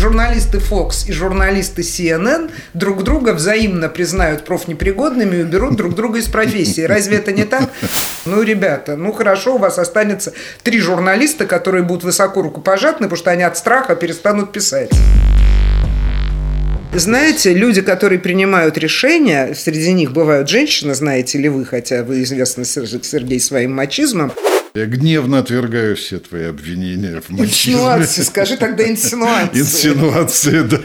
Журналисты Fox и журналисты CNN друг друга взаимно признают профнепригодными и уберут друг друга из профессии. Разве это не так? Ну, ребята, ну хорошо, у вас останется три журналиста, которые будут высоко рукопожатны, потому что они от страха перестанут писать. Знаете, люди, которые принимают решения, среди них бывают женщины, знаете ли вы, хотя вы известны, Сергей, своим мачизмом, я гневно отвергаю все твои обвинения в мачизме. Инсинуации, скажи тогда инсинуации. Инсинуации, да.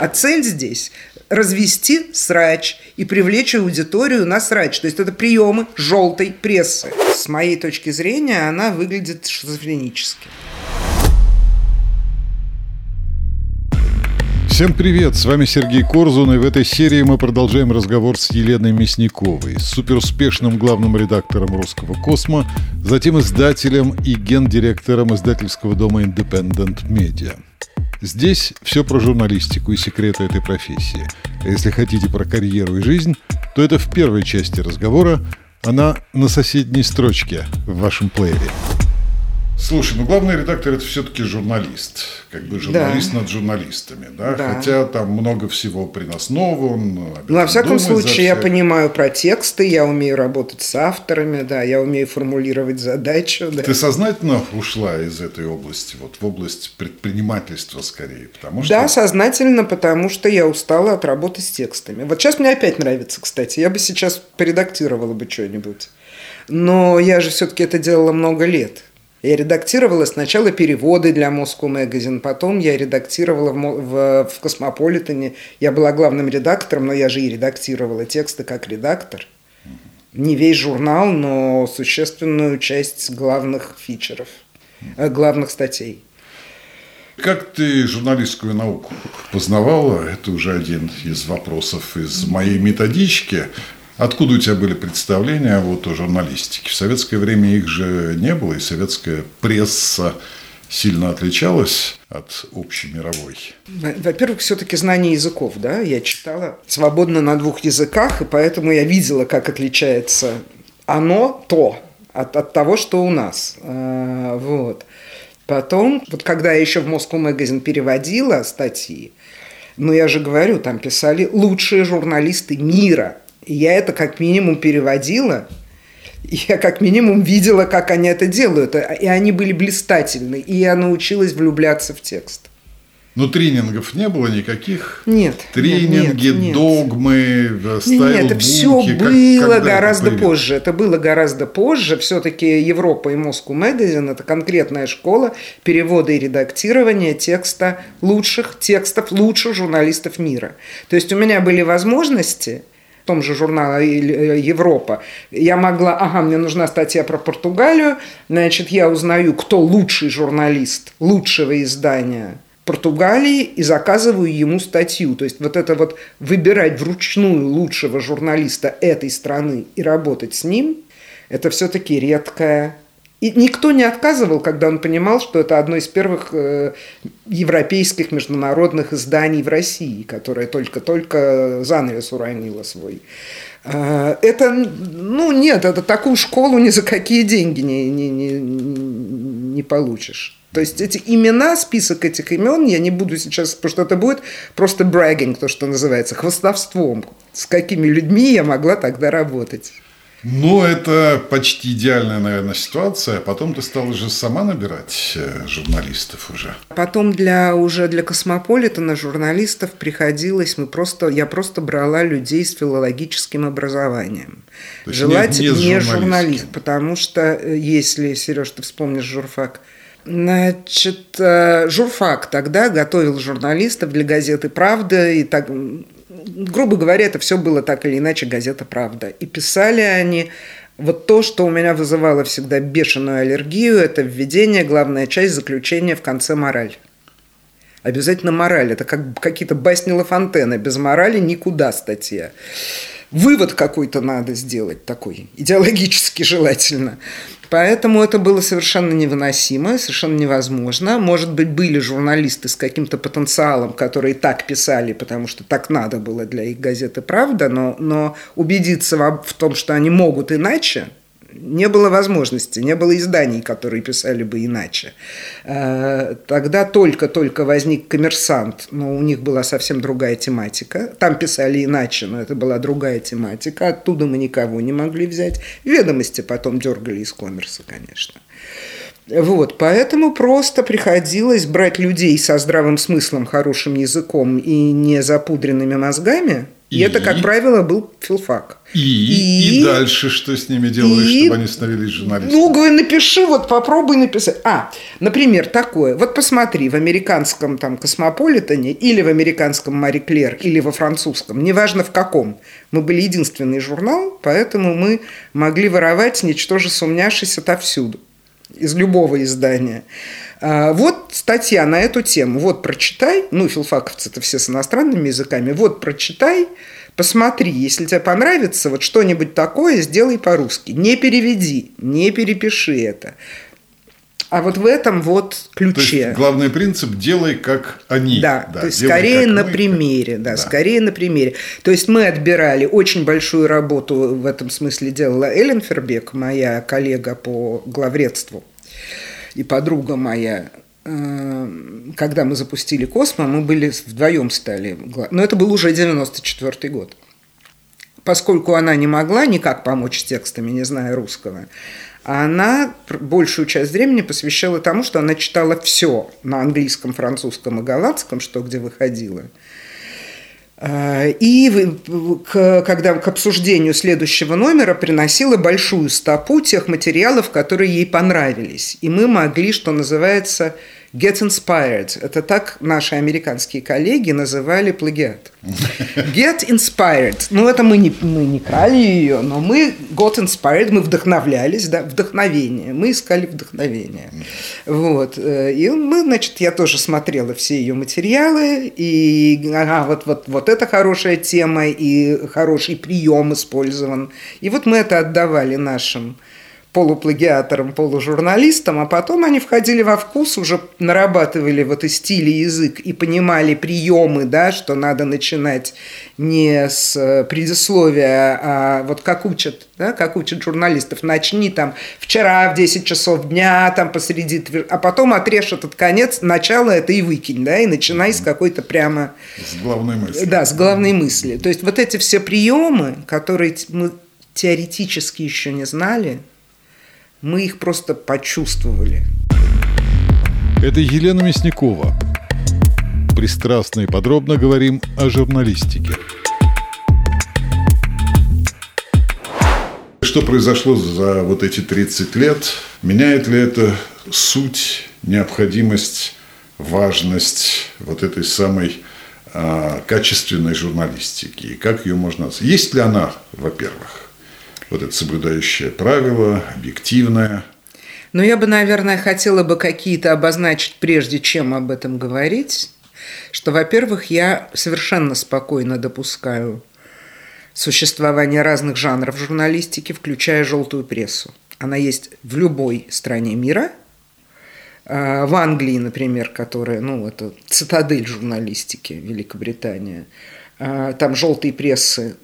А цель здесь развести срач и привлечь аудиторию на срач. То есть это приемы желтой прессы. С моей точки зрения она выглядит шизофренически. Всем привет, с вами Сергей Корзун, и в этой серии мы продолжаем разговор с Еленой Мясниковой, суперуспешным главным редактором «Русского космо», затем издателем и гендиректором издательского дома Independent Media. Здесь все про журналистику и секреты этой профессии. А если хотите про карьеру и жизнь, то это в первой части разговора, она на соседней строчке в вашем плеере. Слушай, ну главный редактор это все-таки журналист, как бы журналист да. над журналистами, да? да, хотя там много всего приносного. Он ну, во всяком случае, я понимаю про тексты, я умею работать с авторами, да, я умею формулировать задачу. Да. Ты сознательно ушла из этой области, вот в область предпринимательства скорее, потому что. Да, сознательно, потому что я устала от работы с текстами. Вот сейчас мне опять нравится, кстати, я бы сейчас поредактировала бы что-нибудь, но я же все-таки это делала много лет. Я редактировала сначала переводы для Moscow Magazine, потом я редактировала в, в, в Космополитене. Я была главным редактором, но я же и редактировала тексты как редактор. Не весь журнал, но существенную часть главных фичеров, э, главных статей. Как ты журналистскую науку познавала? Это уже один из вопросов из моей методички. Откуда у тебя были представления вот о журналистике? В советское время их же не было, и советская пресса сильно отличалась от общей мировой? Во-первых, все-таки знание языков, да, я читала свободно на двух языках, и поэтому я видела, как отличается оно, то, от, от того, что у нас. А, вот. Потом, вот когда я еще в Moscow Magazine переводила статьи, ну я же говорю, там писали лучшие журналисты мира – я это как минимум переводила, я как минимум видела, как они это делают. И они были блистательны. И я научилась влюбляться в текст. Но тренингов не было никаких? Нет. Тренинги, нет, нет, догмы, стайл Нет, это все как, было гораздо это позже. Это было гораздо позже. Все-таки Европа и Moscow Magazine – это конкретная школа перевода и редактирования текста лучших текстов, лучших журналистов мира. То есть у меня были возможности в том же журнале э, «Европа», я могла, ага, мне нужна статья про Португалию, значит, я узнаю, кто лучший журналист лучшего издания Португалии и заказываю ему статью. То есть вот это вот выбирать вручную лучшего журналиста этой страны и работать с ним, это все-таки редкая и никто не отказывал, когда он понимал, что это одно из первых э, европейских международных изданий в России, которое только-только занавес уронило свой. Э, это, ну нет, это такую школу ни за какие деньги не, не, не, не получишь. То есть эти имена, список этих имен, я не буду сейчас, потому что это будет просто брагинг, то, что называется, хвостовством. С какими людьми я могла тогда работать. Ну, это почти идеальная, наверное, ситуация. Потом ты стала же сама набирать э, журналистов уже. Потом для уже для Космополитена журналистов приходилось, мы просто, я просто брала людей с филологическим образованием. Желательно не, не журналист, потому что э, если, Сереж, ты вспомнишь журфак, Значит, э, журфак тогда готовил журналистов для газеты «Правда», и так грубо говоря, это все было так или иначе газета «Правда». И писали они вот то, что у меня вызывало всегда бешеную аллергию, это введение, главная часть заключения в конце мораль. Обязательно мораль. Это как какие-то басни Лафонтена. Без морали никуда статья. Вывод какой-то надо сделать такой, идеологически желательно. Поэтому это было совершенно невыносимо, совершенно невозможно. Может быть, были журналисты с каким-то потенциалом, которые так писали, потому что так надо было для их газеты «Правда», но, но убедиться в том, что они могут иначе, Не было возможности, не было изданий, которые писали бы иначе. Э, тогда только-только возник коммерсант, но у них была совсем другая тематика. Там писали иначе, но это была другая тематика. Оттуда мы никого не могли взять. Ведомости потом дергали из коммерса, конечно. Вот, поэтому просто приходилось брать людей со здравым смыслом, хорошим языком и не запудренными мозгами. И, и это, как правило, был филфак. И, и, и дальше что с ними делали, и, чтобы они становились журналистами? Ну, говорю, напиши, вот попробуй написать. А, например, такое. Вот посмотри, в американском там Космополитене или в американском Мари Клер или во французском, неважно в каком. Мы были единственный журнал, поэтому мы могли воровать, ничтоже сумняшись отовсюду из любого издания. А, вот статья на эту тему. Вот прочитай. Ну, филфаковцы это все с иностранными языками. Вот прочитай, посмотри. Если тебе понравится, вот что-нибудь такое сделай по-русски. Не переведи, не перепиши это. А вот в этом вот ключе. То есть главный принцип – делай, как они. Да, да то есть скорее на мы. примере, да, да, скорее на примере. То есть мы отбирали, очень большую работу в этом смысле делала Эллен Фербек, моя коллега по главредству и подруга моя, э, когда мы запустили «Космо», мы были вдвоем стали. Но это был уже 94 год. Поскольку она не могла никак помочь с текстами, не зная русского, она большую часть времени посвящала тому, что она читала все на английском, французском и голландском, что где выходило. А, и когда к обсуждению следующего номера приносила большую стопу тех материалов, которые ей понравились. И мы могли, что называется, Get inspired. Это так наши американские коллеги называли плагиат. Get inspired. Ну, это мы не, мы не крали ее, но мы got inspired, мы вдохновлялись, да, вдохновение. Мы искали вдохновение. Вот. Э, и мы, значит, я тоже смотрела все ее материалы, и ага, вот, вот, вот это хорошая тема, и хороший прием использован. И вот мы это отдавали нашим полуплагиатором, полужурналистом, а потом они входили во вкус, уже нарабатывали вот и стиль, и язык, и понимали приемы, да, что надо начинать не с э, предисловия, а вот как учат, да, как учат журналистов, начни там вчера в 10 часов дня, там посреди, а потом отрежь этот конец, начало это и выкинь, да, и начинай с какой-то прямо... С главной мысли. Да, с главной мысли. То есть вот эти все приемы, которые мы теоретически еще не знали, мы их просто почувствовали. Это Елена Мясникова. Пристрастно и подробно говорим о журналистике. Что произошло за вот эти 30 лет? Меняет ли это суть, необходимость, важность вот этой самой а, качественной журналистики? И как ее можно... Есть ли она, во-первых? Вот это соблюдающее правило, объективное. Но я бы, наверное, хотела бы какие-то обозначить, прежде чем об этом говорить, что, во-первых, я совершенно спокойно допускаю существование разных жанров журналистики, включая желтую прессу. Она есть в любой стране мира. А, в Англии, например, которая, ну, это цитадель журналистики, Великобритания, а, там желтые прессы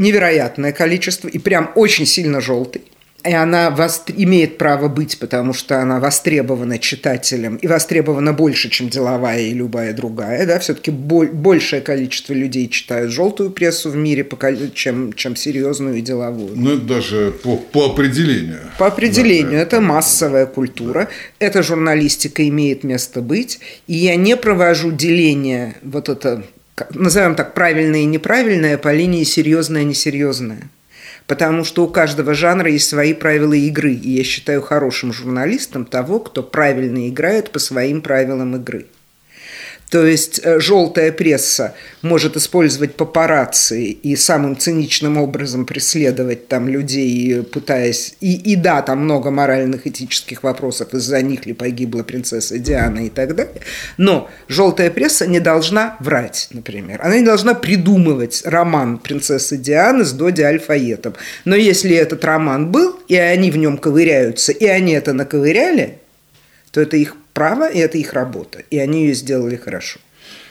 невероятное количество и прям очень сильно желтый. И она востр... имеет право быть, потому что она востребована читателем и востребована больше, чем деловая и любая другая. Да? Все-таки боль... большее количество людей читают желтую прессу в мире, чем, чем серьезную и деловую. Ну, это даже по, по определению. По определению. Да, это, это массовая культура. Да. Эта журналистика имеет место быть. И я не провожу деление вот это назовем так, правильное и неправильное по линии серьезное-несерьезное. Потому что у каждого жанра есть свои правила игры. И я считаю хорошим журналистом того, кто правильно играет по своим правилам игры. То есть э, желтая пресса может использовать папарацци и самым циничным образом преследовать там людей, пытаясь... И, и да, там много моральных, этических вопросов, из-за них ли погибла принцесса Диана и так далее. Но желтая пресса не должна врать, например. Она не должна придумывать роман принцессы Дианы с Доди Альфаетом. Но если этот роман был, и они в нем ковыряются, и они это наковыряли, то это их право, и это их работа. И они ее сделали хорошо.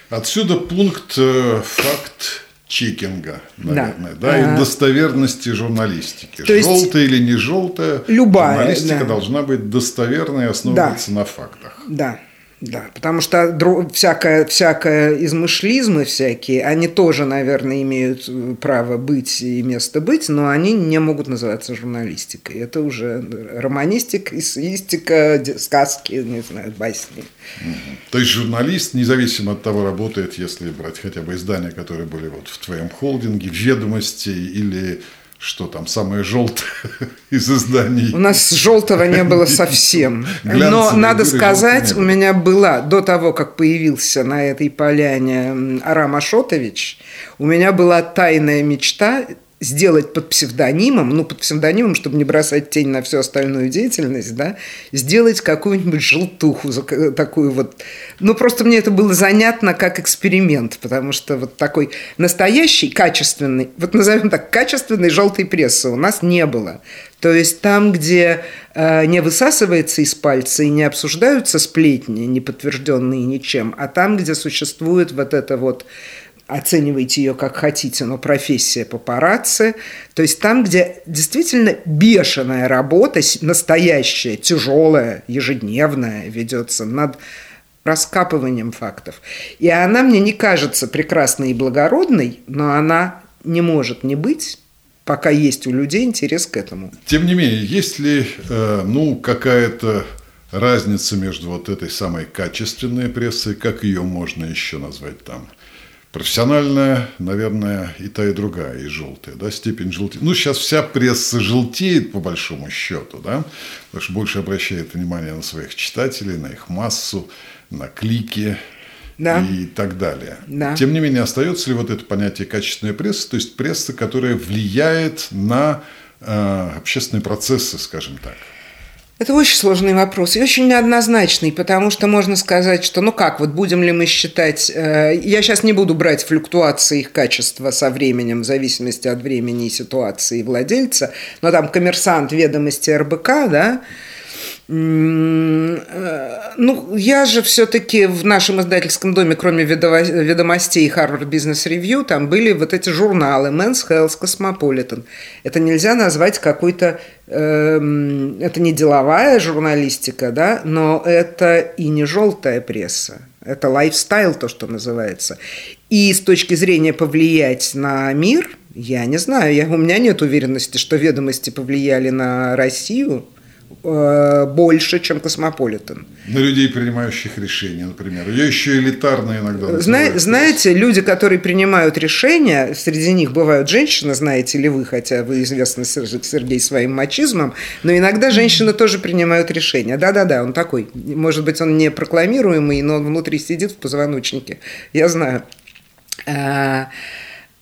Отсюда пункт, э, факт, чекинга, наверное, да, да и достоверности журналистики. То желтая или не желтая, любая, журналистика да. должна быть достоверной и основываться да. на фактах. Да. Да, потому что всякое, всякое измышлизмы всякие, они тоже, наверное, имеют э, право быть и место быть, но они не могут называться журналистикой. Это уже романистика, эссеистика, сказки, не знаю, басни. То есть журналист, независимо от того, работает, если брать хотя бы издания, которые были вот в твоем холдинге, ведомости или что там самое желтое из изданий. У нас желтого не было совсем. Но надо сказать, у меня была, до того, как появился на этой поляне Арам Ашотович, у меня была тайная мечта сделать под псевдонимом, ну, под псевдонимом, чтобы не бросать тень на всю остальную деятельность, да, сделать какую-нибудь желтуху, такую вот. Ну, просто мне это было занятно как эксперимент, потому что вот такой настоящий, качественный, вот назовем так, качественной желтой прессы у нас не было. То есть там, где э, не высасывается из пальца и не обсуждаются сплетни, не подтвержденные ничем, а там, где существует вот это вот оценивайте ее как хотите, но профессия папарацци. То есть там, где действительно бешеная работа, настоящая, тяжелая, ежедневная ведется над раскапыванием фактов. И она мне не кажется прекрасной и благородной, но она не может не быть, пока есть у людей интерес к этому. Тем не менее, есть ли э, ну, какая-то разница между вот этой самой качественной прессой, как ее можно еще назвать там, Профессиональная, наверное, и та, и другая, и желтая, да, степень желтения. Ну, сейчас вся пресса желтеет, по большому счету, да, потому что больше обращает внимание на своих читателей, на их массу, на клики да. и так далее. Да. Тем не менее, остается ли вот это понятие качественная пресса, то есть пресса, которая влияет на э, общественные процессы, скажем так? Это очень сложный вопрос и очень неоднозначный, потому что можно сказать, что ну как, вот будем ли мы считать... Э, я сейчас не буду брать флюктуации их качества со временем, в зависимости от времени и ситуации владельца, но там коммерсант ведомости РБК, да, ну, я же все-таки в нашем издательском доме, кроме ведомостей Harvard Business Review, там были вот эти журналы Men's Health, Cosmopolitan. Это нельзя назвать какой-то... Э, это не деловая журналистика, да, но это и не желтая пресса. Это лайфстайл, то, что называется. И с точки зрения повлиять на мир, я не знаю, я, у меня нет уверенности, что ведомости повлияли на Россию – Э, больше, чем Космополитен. На людей, принимающих решения, например. Я еще элитарно иногда. Зна- знаете, люди, которые принимают решения, среди них бывают женщины, знаете ли вы, хотя вы известны, Сергей, своим мачизмом, но иногда женщины тоже принимают решения. Да-да-да, он такой. Может быть, он не прокламируемый, но он внутри сидит в позвоночнике. Я знаю.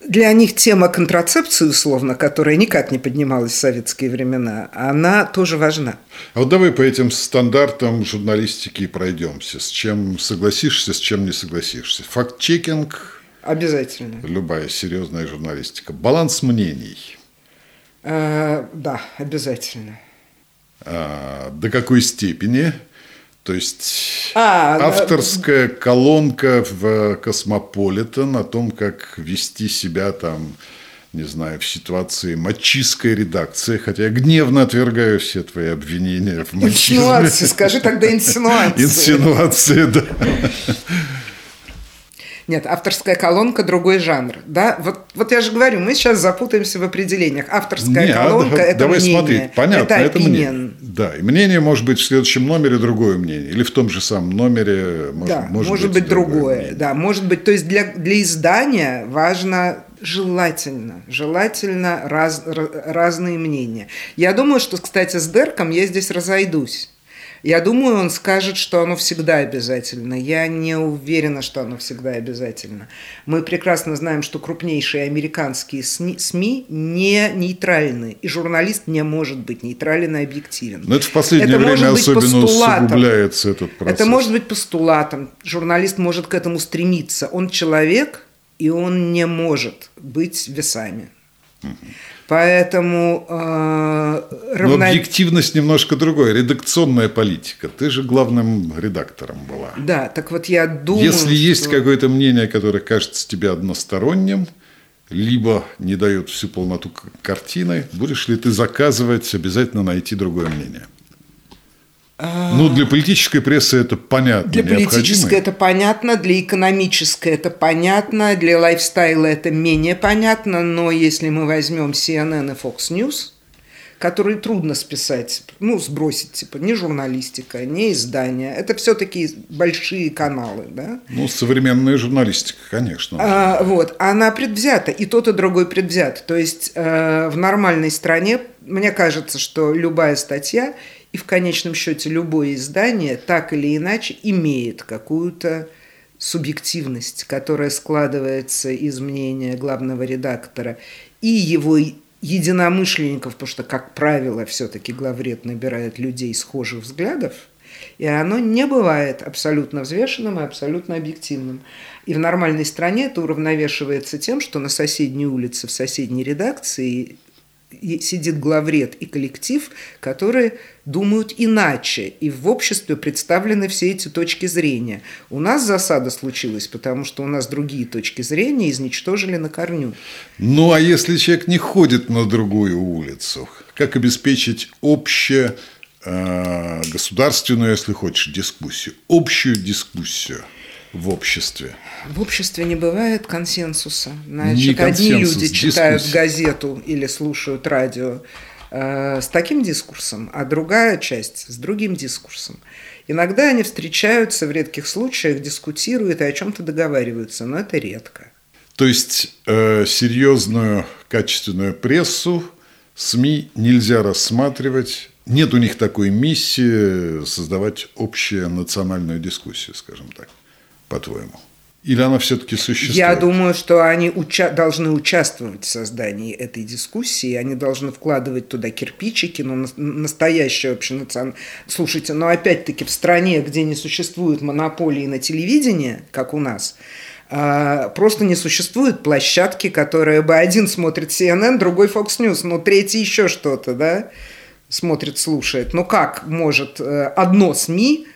Для них тема контрацепции, условно, которая никак не поднималась в советские времена, она тоже важна. А вот давай по этим стандартам журналистики пройдемся. С чем согласишься, с чем не согласишься. Факт-чекинг. Обязательно. Любая серьезная журналистика. Баланс мнений. А, да, обязательно. А, до какой степени? То есть а, авторская да. колонка в Космополитен о том, как вести себя там, не знаю, в ситуации мачистской редакции, хотя я гневно отвергаю все твои обвинения в мачизме. Инсинуации, скажи тогда инсинуации. Инсинуации, да. Нет, авторская колонка – другой жанр. Да? Вот, вот я же говорю, мы сейчас запутаемся в определениях. Авторская Не, а колонка а, – это давай мнение. Смотреть. Понятно, это, это мнение. Да, и мнение может быть в следующем номере другое мнение. Или в том же самом номере может, да, может, может быть, быть другое. Мнение. Да, может быть. То есть для, для издания важно Желательно, желательно раз, разные мнения. Я думаю, что, кстати, с Дерком я здесь разойдусь. Я думаю, он скажет, что оно всегда обязательно. Я не уверена, что оно всегда обязательно. Мы прекрасно знаем, что крупнейшие американские СМИ не нейтральны, и журналист не может быть нейтрален и объективен. Но это в последнее это время особенно усугубляется этот процесс. Это может быть постулатом. Журналист может к этому стремиться. Он человек, и он не может быть весами. Угу. Поэтому э, равно... Но объективность немножко другое. Редакционная политика. Ты же главным редактором была. Да, так вот я думаю, Если что... есть какое-то мнение, которое кажется тебе односторонним, либо не дает всю полноту картины, будешь ли ты заказывать, обязательно найти другое мнение? Ну, для политической прессы это понятно. Для политической это понятно, для экономической это понятно, для лайфстайла это менее понятно, но если мы возьмем CNN и Fox News, которые трудно списать, ну, сбросить, типа, не журналистика, не издание, это все-таки большие каналы, да? Ну, современная журналистика, конечно. А, вот, она предвзята, и тот, и другой предвзят. То есть э, в нормальной стране, мне кажется, что любая статья – и в конечном счете любое издание так или иначе имеет какую-то субъективность, которая складывается из мнения главного редактора и его единомышленников, потому что, как правило, все-таки главред набирает людей схожих взглядов, и оно не бывает абсолютно взвешенным и абсолютно объективным. И в нормальной стране это уравновешивается тем, что на соседней улице, в соседней редакции сидит главред и коллектив, которые думают иначе, и в обществе представлены все эти точки зрения. У нас засада случилась, потому что у нас другие точки зрения изничтожили на корню. Ну, а если человек не ходит на другую улицу, как обеспечить общее э, государственную, если хочешь, дискуссию, общую дискуссию – в обществе? В обществе не бывает консенсуса. Значит, не консенсус, одни люди читают дискуссия. газету или слушают радио э, с таким дискурсом, а другая часть с другим дискурсом. Иногда они встречаются в редких случаях, дискутируют и о чем-то договариваются, но это редко. То есть э, серьезную качественную прессу СМИ нельзя рассматривать нет у них такой миссии создавать общую национальную дискуссию, скажем так по-твоему? Или она все-таки существует? Я думаю, что они уча- должны участвовать в создании этой дискуссии, они должны вкладывать туда кирпичики, но на- настоящее общенациональное... Слушайте, но опять-таки в стране, где не существует монополии на телевидение, как у нас, а, просто не существует площадки, которые бы один смотрит CNN, другой Fox News, но третий еще что-то, да, смотрит, слушает. Ну как может э, одно СМИ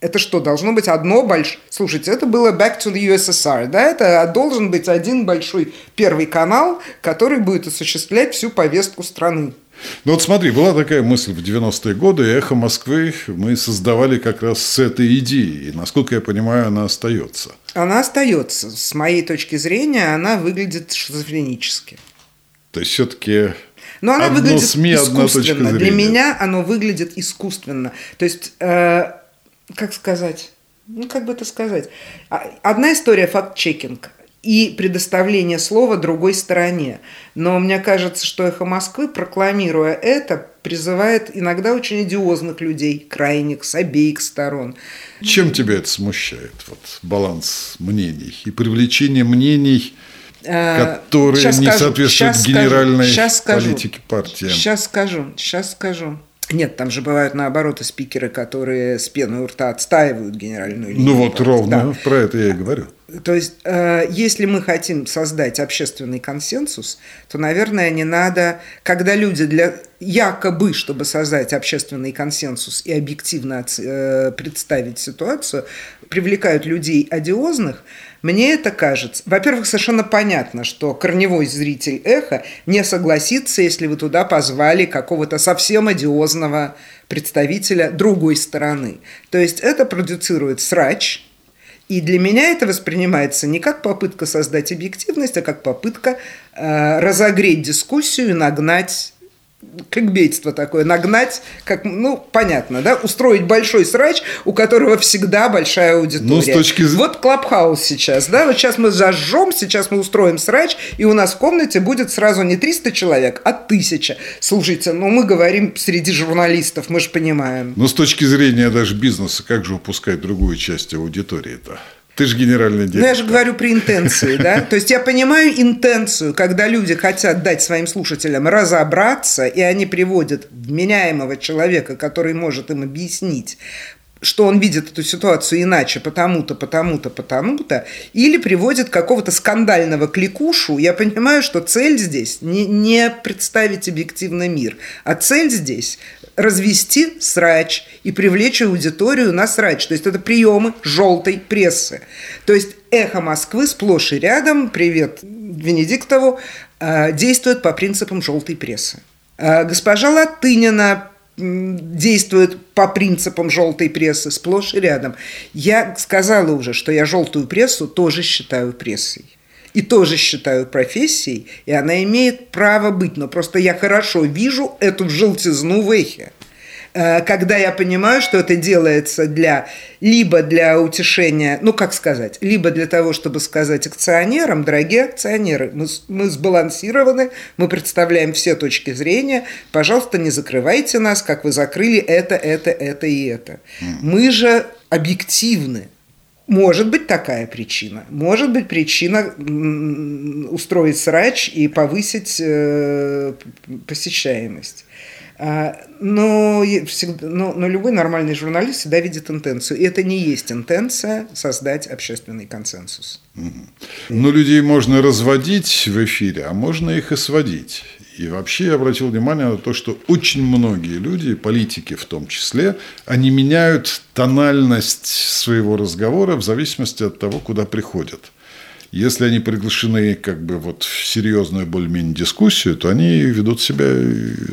это что, должно быть одно большое... Слушайте, это было Back to the USSR, да? Это должен быть один большой первый канал, который будет осуществлять всю повестку страны. Ну вот смотри, была такая мысль в 90-е годы, «Эхо Москвы» мы создавали как раз с этой идеей. И, насколько я понимаю, она остается. Она остается. С моей точки зрения, она выглядит шизофренически. То есть, все-таки но она одно выглядит СМИ, искусственно. Для меня оно выглядит искусственно. То есть э, как сказать, ну, как бы это сказать. А, одна история – факт-чекинг и предоставление слова другой стороне. Но мне кажется, что «Эхо Москвы», прокламируя это, призывает иногда очень идиозных людей, крайних, с обеих сторон. Чем тебя это смущает, вот, баланс мнений и привлечение мнений, а, которые сейчас не скажу, соответствуют генеральной скажу, политике партии? Сейчас скажу, сейчас скажу. Нет, там же бывают наоборот спикеры, которые с пеной у рта отстаивают генеральную линию. Ну вот ровно да. про это я и говорю. То есть, э, если мы хотим создать общественный консенсус, то, наверное, не надо, когда люди для якобы, чтобы создать общественный консенсус и объективно э, представить ситуацию, привлекают людей одиозных, мне это кажется. Во-первых, совершенно понятно, что корневой зритель эхо не согласится, если вы туда позвали какого-то совсем одиозного представителя другой стороны. То есть это продуцирует срач, и для меня это воспринимается не как попытка создать объективность, а как попытка э, разогреть дискуссию и нагнать кликбейтство такое, нагнать, как, ну, понятно, да, устроить большой срач, у которого всегда большая аудитория. Ну, с точки зрения... Вот Клабхаус сейчас, да, вот сейчас мы зажжем, сейчас мы устроим срач, и у нас в комнате будет сразу не 300 человек, а 1000. Слушайте, ну, мы говорим среди журналистов, мы же понимаем. Но с точки зрения даже бизнеса, как же упускать другую часть аудитории-то? Ты же генеральный директор. Ну, я же говорю при интенции, да? То есть я понимаю интенцию, когда люди хотят дать своим слушателям разобраться, и они приводят вменяемого человека, который может им объяснить, что он видит эту ситуацию иначе, потому-то, потому-то, потому-то, или приводит какого-то скандального кликушу, я понимаю, что цель здесь не, не представить объективно мир, а цель здесь развести срач и привлечь аудиторию на срач. То есть это приемы желтой прессы. То есть эхо Москвы сплошь и рядом, привет Венедиктову, э, действует по принципам желтой прессы. Э, госпожа Латынина действует по принципам желтой прессы сплошь и рядом. Я сказала уже, что я желтую прессу тоже считаю прессой. И тоже считаю профессией, и она имеет право быть. Но просто я хорошо вижу эту желтизну в эхе. Э, когда я понимаю, что это делается для либо для утешения, ну как сказать, либо для того, чтобы сказать акционерам, дорогие акционеры, мы, мы сбалансированы, мы представляем все точки зрения, пожалуйста, не закрывайте нас, как вы закрыли это, это, это и это. Мы же объективны. Может быть такая причина. Может быть причина устроить срач и повысить э, посещаемость. А, но, всегда, но, но любой нормальный журналист всегда видит интенцию. И это не есть интенция создать общественный консенсус. Но людей можно разводить в эфире, а можно их и сводить. И вообще я обратил внимание на то, что очень многие люди, политики в том числе, они меняют тональность своего разговора в зависимости от того, куда приходят. Если они приглашены как бы вот в серьезную более-менее дискуссию, то они ведут себя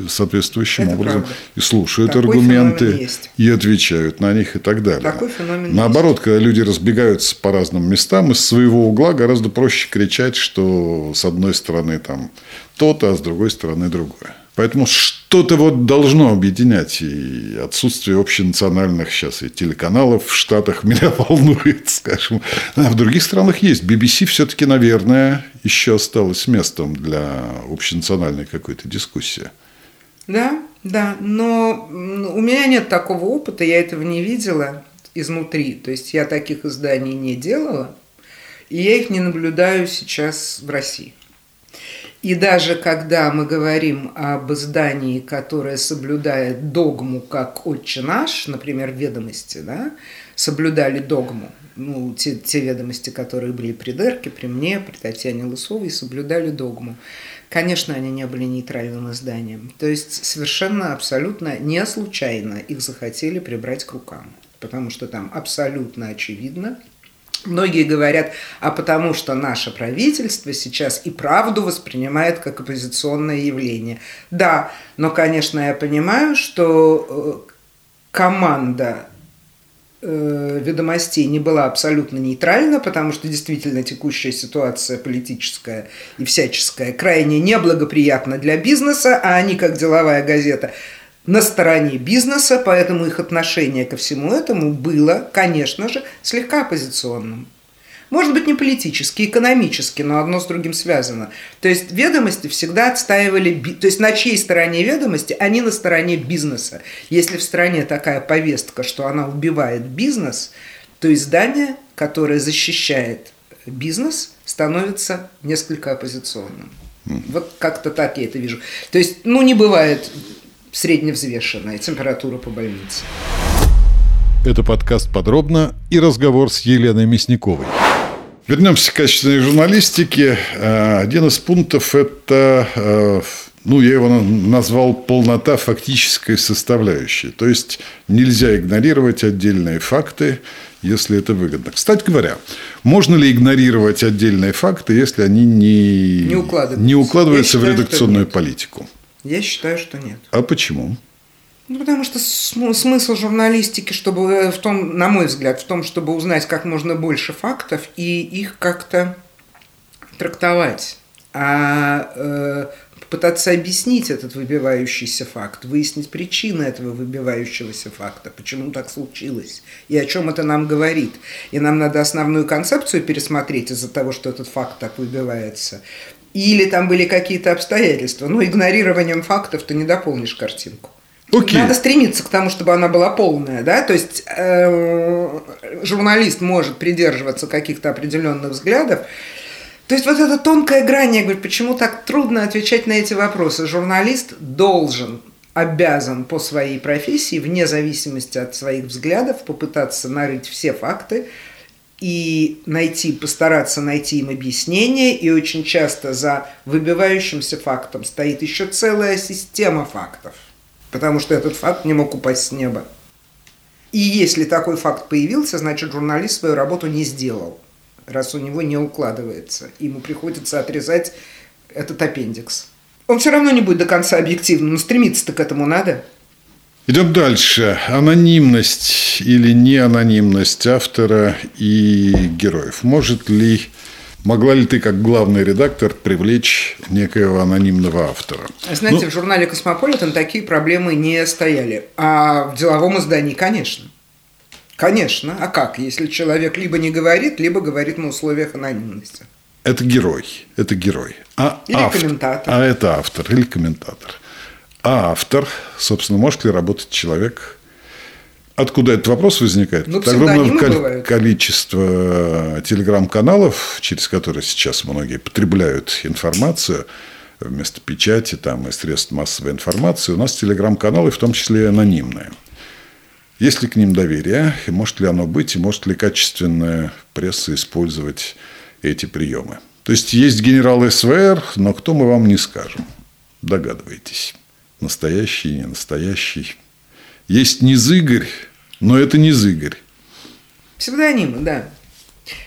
соответствующим Это образом правда. и слушают Такой аргументы и отвечают на них и так далее. Такой феномен Наоборот, есть. когда люди разбегаются по разным местам, из своего угла гораздо проще кричать, что с одной стороны там то-то, а с другой стороны другое. Поэтому что-то вот должно объединять. И отсутствие общенациональных сейчас и телеканалов в Штатах меня волнует, скажем. А в других странах есть. BBC все-таки, наверное, еще осталось местом для общенациональной какой-то дискуссии. Да, да. Но у меня нет такого опыта, я этого не видела изнутри. То есть я таких изданий не делала. И я их не наблюдаю сейчас в России. И даже когда мы говорим об издании, которое соблюдает догму, как «Отче наш», например, «Ведомости», да, соблюдали догму, ну, те, те ведомости, которые были при Дерке, при мне, при Татьяне Лысовой, соблюдали догму. Конечно, они не были нейтральным изданием. То есть совершенно, абсолютно не случайно их захотели прибрать к рукам. Потому что там абсолютно очевидно, Многие говорят, а потому что наше правительство сейчас и правду воспринимает как оппозиционное явление. Да, но, конечно, я понимаю, что э, команда э, ведомостей не была абсолютно нейтральна, потому что действительно текущая ситуация политическая и всяческая крайне неблагоприятна для бизнеса, а они, как деловая газета, на стороне бизнеса, поэтому их отношение ко всему этому было, конечно же, слегка оппозиционным. Может быть, не политически, экономически, но одно с другим связано. То есть ведомости всегда отстаивали, то есть на чьей стороне ведомости, они на стороне бизнеса. Если в стране такая повестка, что она убивает бизнес, то издание, которое защищает бизнес, становится несколько оппозиционным. Вот как-то так я это вижу. То есть, ну, не бывает средневзвешенная температура по больнице. Это подкаст «Подробно» и разговор с Еленой Мясниковой. Вернемся к качественной журналистике. Э, один из пунктов – это, э, ну, я его назвал полнота фактической составляющей. То есть, нельзя игнорировать отдельные факты, если это выгодно. Кстати говоря, можно ли игнорировать отдельные факты, если они не, не укладываются, не укладываются в редакционную политику? Я считаю, что нет. А почему? Ну, потому что смысл журналистики, чтобы э, в том, на мой взгляд, в том, чтобы узнать как можно больше фактов и их как-то трактовать. А э, попытаться объяснить этот выбивающийся факт, выяснить причины этого выбивающегося факта, почему так случилось и о чем это нам говорит. И нам надо основную концепцию пересмотреть из-за того, что этот факт так выбивается. Или там были какие-то обстоятельства. Но игнорированием фактов ты не дополнишь картинку. Okay. Надо стремиться к тому, чтобы она была полная, да, то есть э, журналист может придерживаться каких-то определенных взглядов. То есть вот эта тонкая грань, я говорю, почему так трудно отвечать на эти вопросы. Журналист должен обязан по своей профессии, вне зависимости от своих взглядов, попытаться нарыть все факты и найти, постараться найти им объяснение. И очень часто за выбивающимся фактом стоит еще целая система фактов, потому что этот факт не мог упасть с неба. И если такой факт появился, значит журналист свою работу не сделал, раз у него не укладывается. Ему приходится отрезать этот аппендикс. Он все равно не будет до конца объективным, но стремиться-то к этому надо. Идем дальше. Анонимность или неанонимность автора и героев. Может ли, могла ли ты, как главный редактор, привлечь некоего анонимного автора? Знаете, ну, в журнале «Космополитен» такие проблемы не стояли. А в деловом издании, конечно. Конечно. А как, если человек либо не говорит, либо говорит на условиях анонимности? это герой, это герой. А или автор, комментатор. А это автор или комментатор. А автор, собственно, может ли работать человек? Откуда этот вопрос возникает? Ну, огромное количество телеграм-каналов, через которые сейчас многие потребляют информацию вместо печати там, и средств массовой информации, у нас телеграм-каналы, в том числе и анонимные. Есть ли к ним доверие, и может ли оно быть, и может ли качественная пресса использовать эти приемы. То есть есть генерал СВР, но кто мы вам не скажем. Догадываетесь. Настоящий, не настоящий. Есть Низыгорь, но это не Низыгорь. Псевдонимы, да.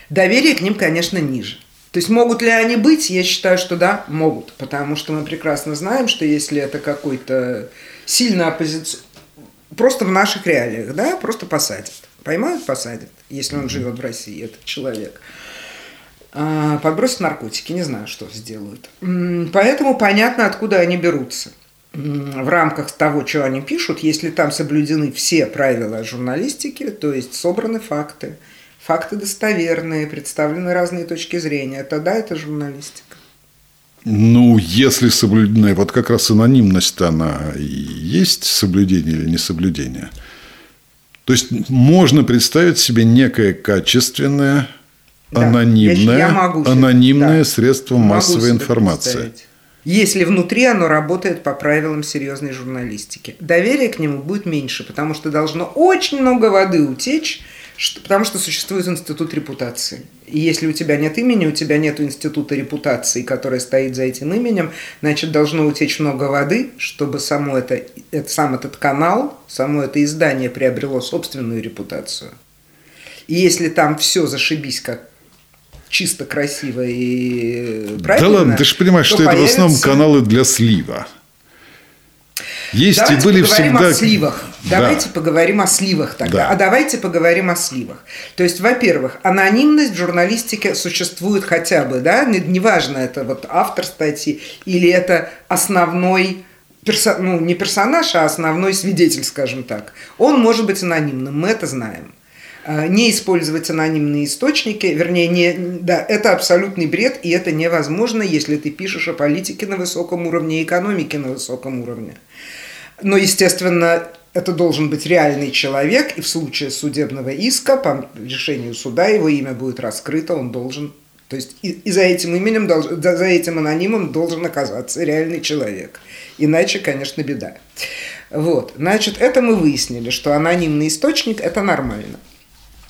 Доверие к ним, конечно, ниже. То есть могут ли они быть? Я считаю, что да, могут. Потому что мы прекрасно знаем, что если это какой-то сильно оппозиционный... Просто в наших реалиях, да, просто посадят. Поймают, посадят, если он живет в России, этот человек. А, подбросят наркотики, не знаю, что сделают. Поэтому понятно, откуда они берутся. В рамках того, что они пишут, если там соблюдены все правила журналистики, то есть собраны факты, факты достоверные, представлены разные точки зрения, тогда это журналистика. Ну, если соблюдена, вот как раз анонимность, она и есть соблюдение или несоблюдение. То есть можно представить себе некое качественное да. анонимное, я, я могу анонимное да. средство могу массовой информации. Если внутри оно работает по правилам серьезной журналистики. Доверие к нему будет меньше, потому что должно очень много воды утечь, что, потому что существует институт репутации. И если у тебя нет имени, у тебя нет института репутации, который стоит за этим именем, значит, должно утечь много воды, чтобы само это, это, сам этот канал, само это издание приобрело собственную репутацию. И если там все зашибись, как чисто красиво и правильно. Да ладно, ты же понимаешь, что появится... это в основном каналы для слива. Есть давайте и были поговорим всегда... о сливах. Давайте да. поговорим о сливах тогда. Да. А давайте поговорим о сливах. То есть, во-первых, анонимность в журналистике существует хотя бы, да, неважно, это вот автор статьи или это основной персо... ну, не персонаж, а основной свидетель, скажем так. Он может быть анонимным, мы это знаем. Э, не использовать анонимные источники, вернее, не, да, это абсолютный бред, и это невозможно, если ты пишешь о политике на высоком уровне, экономике на высоком уровне. Но, естественно, это должен быть реальный человек, и в случае судебного иска, по решению суда, его имя будет раскрыто, он должен то есть и, и за этим именем, за этим анонимом должен оказаться реальный человек. Иначе, конечно, беда. Вот. Значит, это мы выяснили, что анонимный источник – это нормально.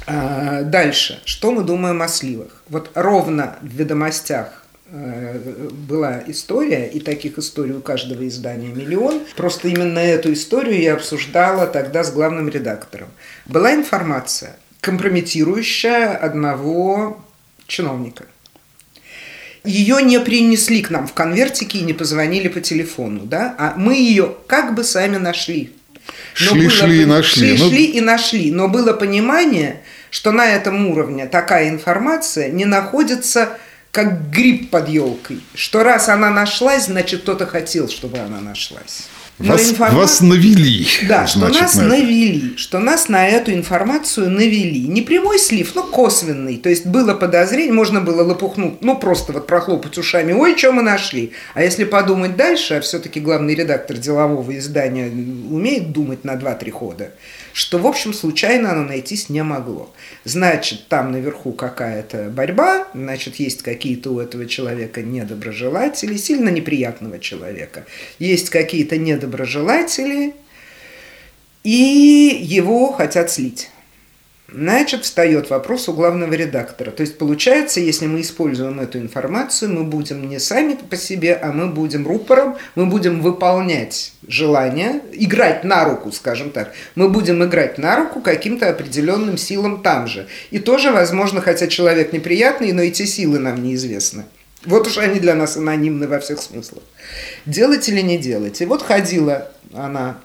А, дальше. Что мы думаем о сливах? Вот ровно в ведомостях э, была история, и таких историй у каждого издания миллион. Просто именно эту историю я обсуждала тогда с главным редактором. Была информация, компрометирующая одного чиновника. Ее не принесли к нам в конвертике и не позвонили по телефону, да, а мы ее как бы сами нашли. Но шли, было, шли и нашли. Шли, ну... шли и нашли. Но было понимание, что на этом уровне такая информация не находится как гриб под елкой. Что раз она нашлась, значит, кто-то хотел, чтобы она нашлась. Вас, информация... вас навели. Да, значит, что нас на навели, что нас на эту информацию навели. Не прямой слив, но косвенный. То есть было подозрение, можно было лопухнуть, ну просто вот прохлопать ушами, ой, что мы нашли. А если подумать дальше, а все-таки главный редактор делового издания умеет думать на 2-3 хода, что, в общем, случайно оно найтись не могло. Значит, там наверху какая-то борьба, значит, есть какие-то у этого человека недоброжелатели, сильно неприятного человека, есть какие-то недоброжелатели, недоброжелатели, и его хотят слить. Значит, встает вопрос у главного редактора. То есть, получается, если мы используем эту информацию, мы будем не сами по себе, а мы будем рупором, мы будем выполнять желание, играть на руку, скажем так. Мы будем играть на руку каким-то определенным силам там же. И тоже, возможно, хотя человек неприятный, но эти силы нам неизвестны. Вот уж они для нас анонимны во всех смыслах. Делать или не делать? И вот ходила она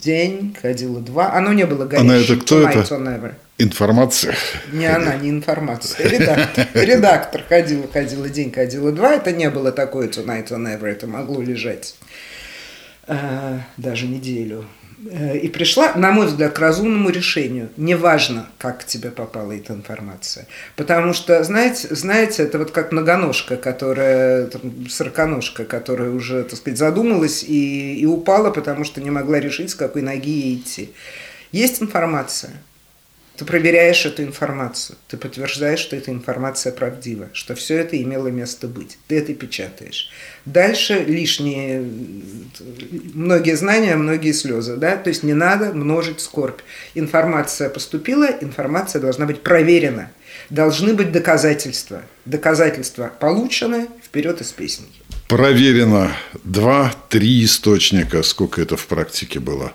день, ходила два. Оно не было горячим. Она это кто это? Информация. Не она, не информация. Редактор. Редактор ходила, ходила день, ходила два. Это не было такое tonight or never. Это могло лежать э, даже неделю. Э, и пришла, на мой взгляд, к разумному решению. Неважно, как к тебе попала эта информация. Потому что, знаете, знаете это вот как многоножка, которая, там, сороконожка, которая уже, так сказать, задумалась и, и упала, потому что не могла решить, с какой ноги ей идти. Есть информация – ты проверяешь эту информацию, ты подтверждаешь, что эта информация правдива, что все это имело место быть. Ты это печатаешь. Дальше лишние, многие знания, многие слезы. Да? То есть не надо множить скорбь. Информация поступила, информация должна быть проверена. Должны быть доказательства. Доказательства получены, вперед из песни. Проверено два-три источника. Сколько это в практике было?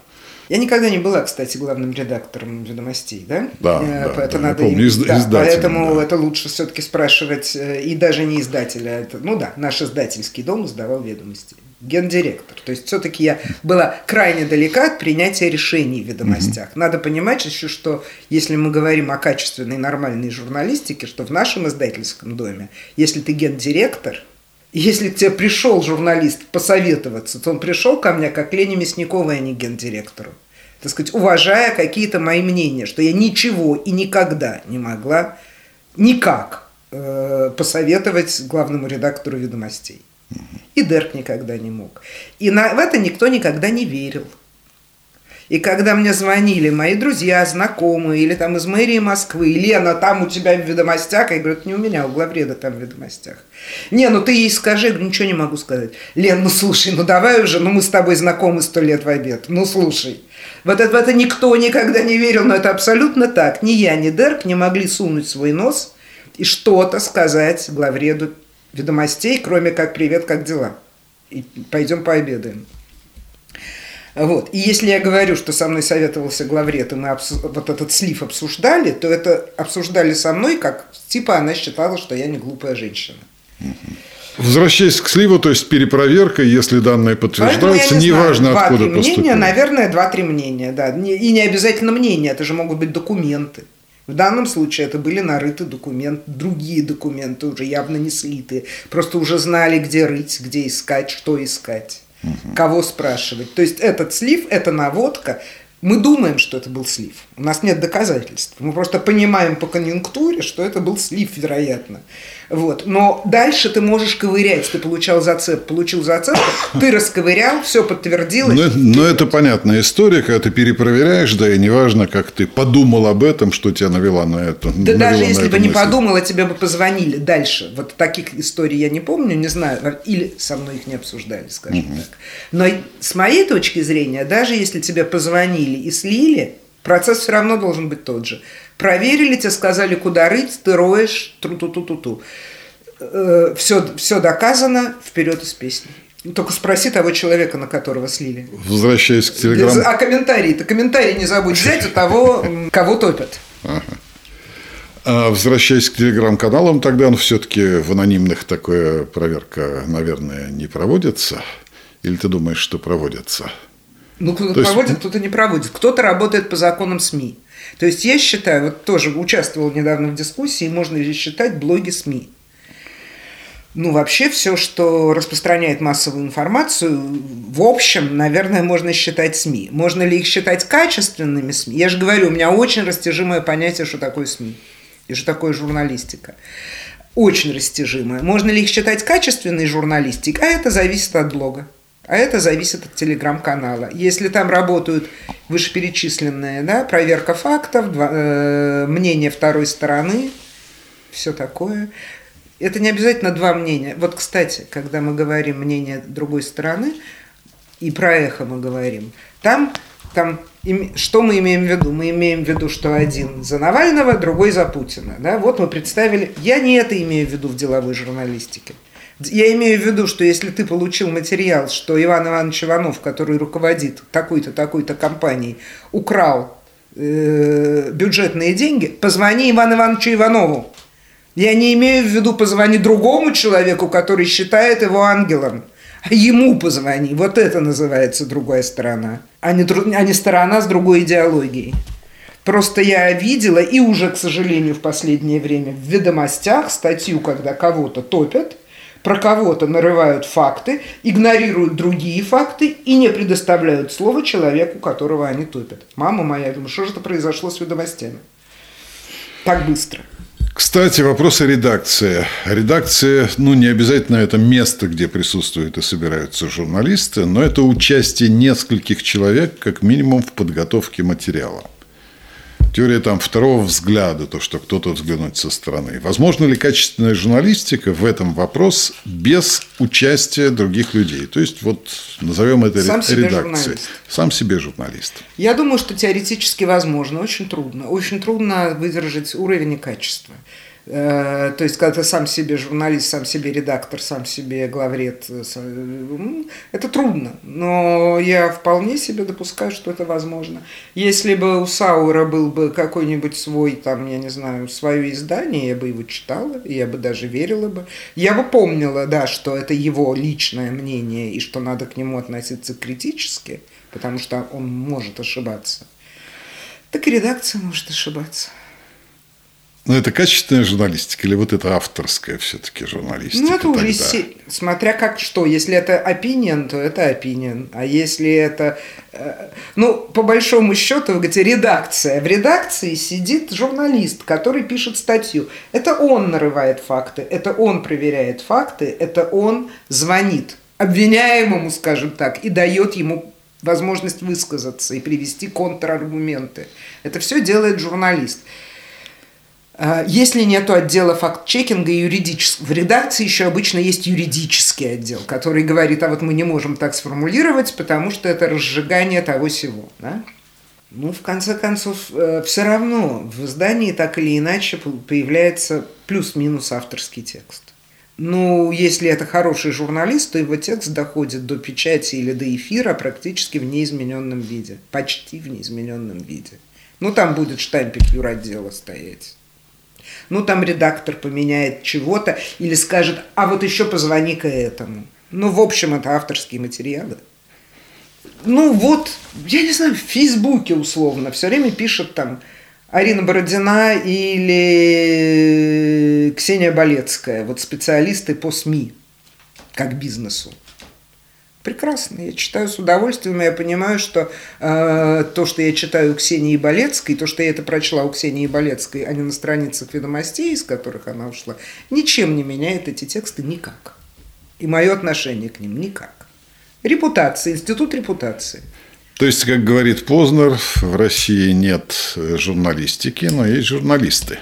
Я никогда не была, кстати, главным редактором «Ведомостей», да? Да, э, да, это да, надо, помню, из, да, Поэтому да. это лучше все-таки спрашивать, э, и даже не издателя. Это, ну да, наш издательский дом издавал «Ведомости». Гендиректор. То есть все-таки я была крайне далека от принятия решений в ведомостях. Mm-hmm. Надо понимать еще, что если мы говорим о качественной нормальной журналистике, что в нашем издательском доме, если ты гендиректор – если к тебе пришел журналист посоветоваться, то он пришел ко мне как Лене Мясниковой, а не гендиректору. Так сказать, уважая какие-то мои мнения, что я ничего и никогда не могла никак э, посоветовать главному редактору ведомостей. И Дерк никогда не мог. И на, в это никто никогда не верил. И когда мне звонили мои друзья, знакомые, или там из мэрии Москвы, Лена, там у тебя в ведомостях, я говорю, это не у меня, у главреда там в ведомостях. Не, ну ты ей скажи, я говорю, ничего не могу сказать. Лен, ну слушай, ну давай уже, ну мы с тобой знакомы сто лет в обед, ну слушай. Вот это, в это никто никогда не верил, но это абсолютно так. Ни я, ни Дерк не могли сунуть свой нос и что-то сказать главреду ведомостей, кроме как «Привет, как дела?» и «Пойдем пообедаем». Вот. И если я говорю, что со мной советовался главред, и мы обсу... вот этот слив обсуждали, то это обсуждали со мной, как типа она считала, что я не глупая женщина. Возвращаясь к сливу, то есть перепроверка, если данные подтверждаются, не неважно знаю, откуда мнения, поступили. Наверное, два-три мнения, да. И не обязательно мнения, это же могут быть документы. В данном случае это были нарыты документы, другие документы уже явно не слитые. Просто уже знали, где рыть, где искать, что искать угу. кого спрашивать. То есть этот слив, эта наводка, мы думаем, что это был слив. У нас нет доказательств. Мы просто понимаем по конъюнктуре, что это был слив, вероятно. Вот. Но дальше ты можешь ковырять. Ты получал зацеп, получил зацеп, ты расковырял, все подтвердилось. Но, но это понятная история, когда ты перепроверяешь, да, и неважно, как ты подумал об этом, что тебя навела на это. Да даже если бы мысль. не подумала, тебе бы позвонили дальше. Вот таких историй я не помню, не знаю. Или со мной их не обсуждали, скажем угу. так. Но с моей точки зрения, даже если тебе позвонили и слили, процесс все равно должен быть тот же. Проверили, тебе сказали, куда рыть, ты роешь, тру-ту-ту-ту-ту. Все, э, все доказано, вперед из песни. Только спроси того человека, на которого слили. Возвращаясь к телеграмму. А комментарий? Ты комментарий не забудь взять у того, кого топят. Ага. А возвращаясь к телеграм-каналам, тогда он все-таки в анонимных такая проверка, наверное, не проводится? Или ты думаешь, что проводится? Ну, кто-то проводит, есть... кто-то не проводит. Кто-то работает по законам СМИ. То есть я считаю, вот тоже участвовал недавно в дискуссии, можно ли считать блоги СМИ. Ну, вообще все, что распространяет массовую информацию, в общем, наверное, можно считать СМИ. Можно ли их считать качественными СМИ? Я же говорю, у меня очень растяжимое понятие, что такое СМИ и что такое журналистика. Очень растяжимое. Можно ли их считать качественной журналистикой? А это зависит от блога. А это зависит от телеграм-канала. Если там работают вышеперечисленные, да, проверка фактов, два, э, мнение второй стороны, все такое. Это не обязательно два мнения. Вот, кстати, когда мы говорим мнение другой стороны, и про эхо мы говорим, там, там что мы имеем в виду? Мы имеем в виду, что один за Навального, другой за Путина. Да? Вот мы представили. Я не это имею в виду в деловой журналистике. Я имею в виду, что если ты получил материал, что Иван Иванович Иванов, который руководит такой-то, такой-то компанией, украл э, бюджетные деньги, позвони Ивану Ивановичу Иванову. Я не имею в виду позвони другому человеку, который считает его ангелом. А ему позвони. Вот это называется другая сторона, а не, а не сторона с другой идеологией. Просто я видела, и уже, к сожалению, в последнее время в ведомостях статью, когда кого-то топят, про кого-то нарывают факты, игнорируют другие факты и не предоставляют слово человеку, которого они топят. Мама моя, я думаю, что же это произошло с ведомостями? Так быстро. Кстати, вопрос о редакции. Редакция, ну, не обязательно это место, где присутствуют и собираются журналисты, но это участие нескольких человек, как минимум, в подготовке материала. Теория там второго взгляда, то, что кто-то взглянуть со стороны. Возможно ли качественная журналистика в этом вопрос без участия других людей? То есть, вот назовем это Сам редакцией. Сам себе журналист. Я думаю, что теоретически возможно. Очень трудно. Очень трудно выдержать уровень и качество. Э, то есть, когда ты сам себе журналист, сам себе редактор, сам себе главред, э, это трудно. Но я вполне себе допускаю, что это возможно. Если бы у Саура был бы какой-нибудь свой, там, я не знаю, свое издание, я бы его читала, я бы даже верила бы. Я бы помнила, да, что это его личное мнение и что надо к нему относиться критически, потому что он может ошибаться. Так и редакция может ошибаться. Но это качественная журналистика или вот это авторская все-таки журналистика? Ну, это уже си... смотря как что. Если это opinion, то это opinion. А если это... Э, ну, по большому счету, вы говорите, редакция. В редакции сидит журналист, который пишет статью. Это он нарывает факты, это он проверяет факты, это он звонит обвиняемому, скажем так, и дает ему возможность высказаться и привести контраргументы. Это все делает журналист. А, если нет отдела факт-чекинга юридического, в редакции еще обычно есть юридический отдел, который говорит, а вот мы не можем так сформулировать, потому что это разжигание того всего. Да? Ну, в конце концов, э, все равно в издании так или иначе появляется плюс-минус авторский текст. Ну, если это хороший журналист, то его текст доходит до печати или до эфира практически в неизмененном виде. Почти в неизмененном виде. Ну, там будет штампик юротдела стоять ну там редактор поменяет чего-то или скажет, а вот еще позвони-ка этому. Ну, в общем, это авторские материалы. Ну вот, я не знаю, в Фейсбуке условно все время пишет там Арина Бородина или Ксения Болецкая, вот специалисты по СМИ, как бизнесу прекрасно. Я читаю с удовольствием, и я понимаю, что э, то, что я читаю у Ксении Болецкой, то, что я это прочла у Ксении Болецкой, а не на страницах ведомостей, из которых она ушла, ничем не меняет эти тексты никак. И мое отношение к ним никак. Репутация, институт репутации. То есть, как говорит Познер, в России нет журналистики, но есть журналисты.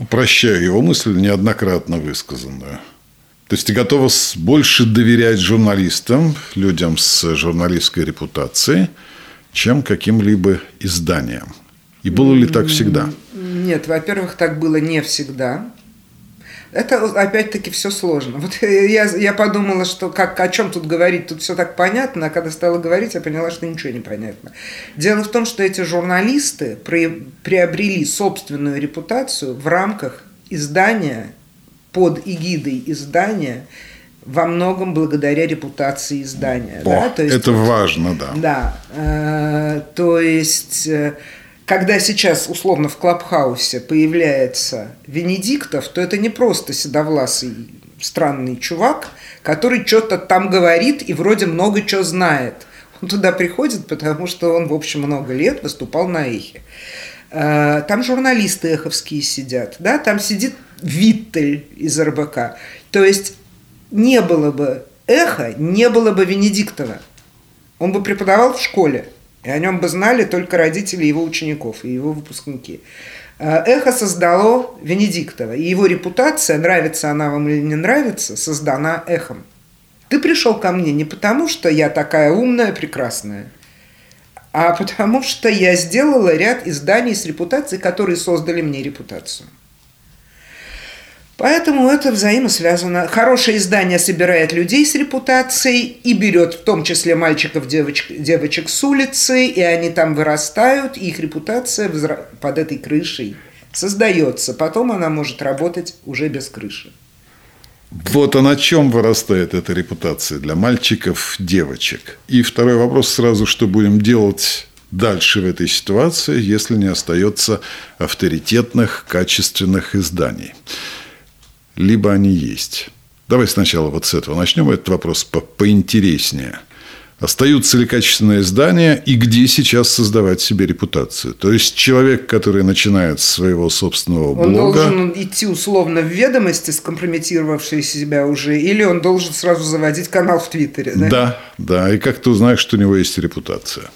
Упрощаю его мысль, неоднократно высказанную – то есть ты готова больше доверять журналистам, людям с журналистской репутацией, чем каким-либо изданиям. И было ли так всегда? Нет, во-первых, так было не всегда. Это опять-таки все сложно. Вот я, я подумала, что как, о чем тут говорить, тут все так понятно, а когда стала говорить, я поняла, что ничего не понятно. Дело в том, что эти журналисты приобрели собственную репутацию в рамках издания под эгидой издания во многом благодаря репутации издания. О, да? то есть, это важно, да. Да. Э, то есть, э, когда сейчас условно в Клабхаусе появляется Венедиктов, то это не просто седовласый странный чувак, который что-то там говорит и вроде много чего знает. Он туда приходит, потому что он, в общем, много лет выступал на эхе. Э, там журналисты эховские сидят, да, там сидит Виттель из РБК. То есть не было бы эхо, не было бы Венедиктова. Он бы преподавал в школе, и о нем бы знали только родители его учеников и его выпускники. Э, эхо создало Венедиктова, и его репутация, нравится она вам или не нравится, создана эхом. Ты пришел ко мне не потому, что я такая умная, прекрасная, а потому что я сделала ряд изданий с репутацией, которые создали мне репутацию. Поэтому это взаимосвязано. Хорошее издание собирает людей с репутацией и берет в том числе мальчиков, девочек, девочек с улицы, и они там вырастают, и их репутация под этой крышей создается. Потом она может работать уже без крыши. Вот а на чем вырастает эта репутация для мальчиков, девочек. И второй вопрос сразу, что будем делать дальше в этой ситуации, если не остается авторитетных, качественных изданий либо они есть. Давай сначала вот с этого начнем, этот вопрос по поинтереснее. Остаются ли качественные издания и где сейчас создавать себе репутацию? То есть человек, который начинает с своего собственного блога... Он должен идти условно в ведомости, скомпрометировавшие себя уже, или он должен сразу заводить канал в Твиттере, да? Да, да. И как ты узнаешь, что у него есть репутация?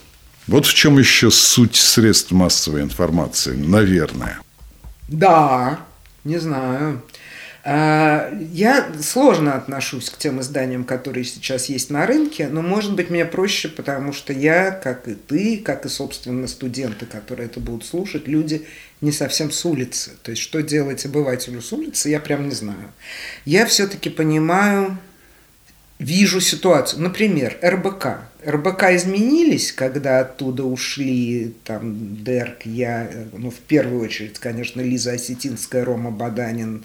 Вот в чем еще суть средств массовой информации, наверное. Да, не знаю. А, я сложно отношусь к тем изданиям, которые сейчас есть на рынке, но, может быть, мне проще, потому что я, как и ты, как и, собственно, студенты, которые это будут слушать, люди не совсем с улицы. То есть, что делать обывателю с улицы, я прям не знаю. Я все-таки понимаю, вижу ситуацию. Например, РБК. РБК изменились, когда оттуда ушли там Дерк, я, ну, в первую очередь, конечно, Лиза Осетинская, Рома Баданин,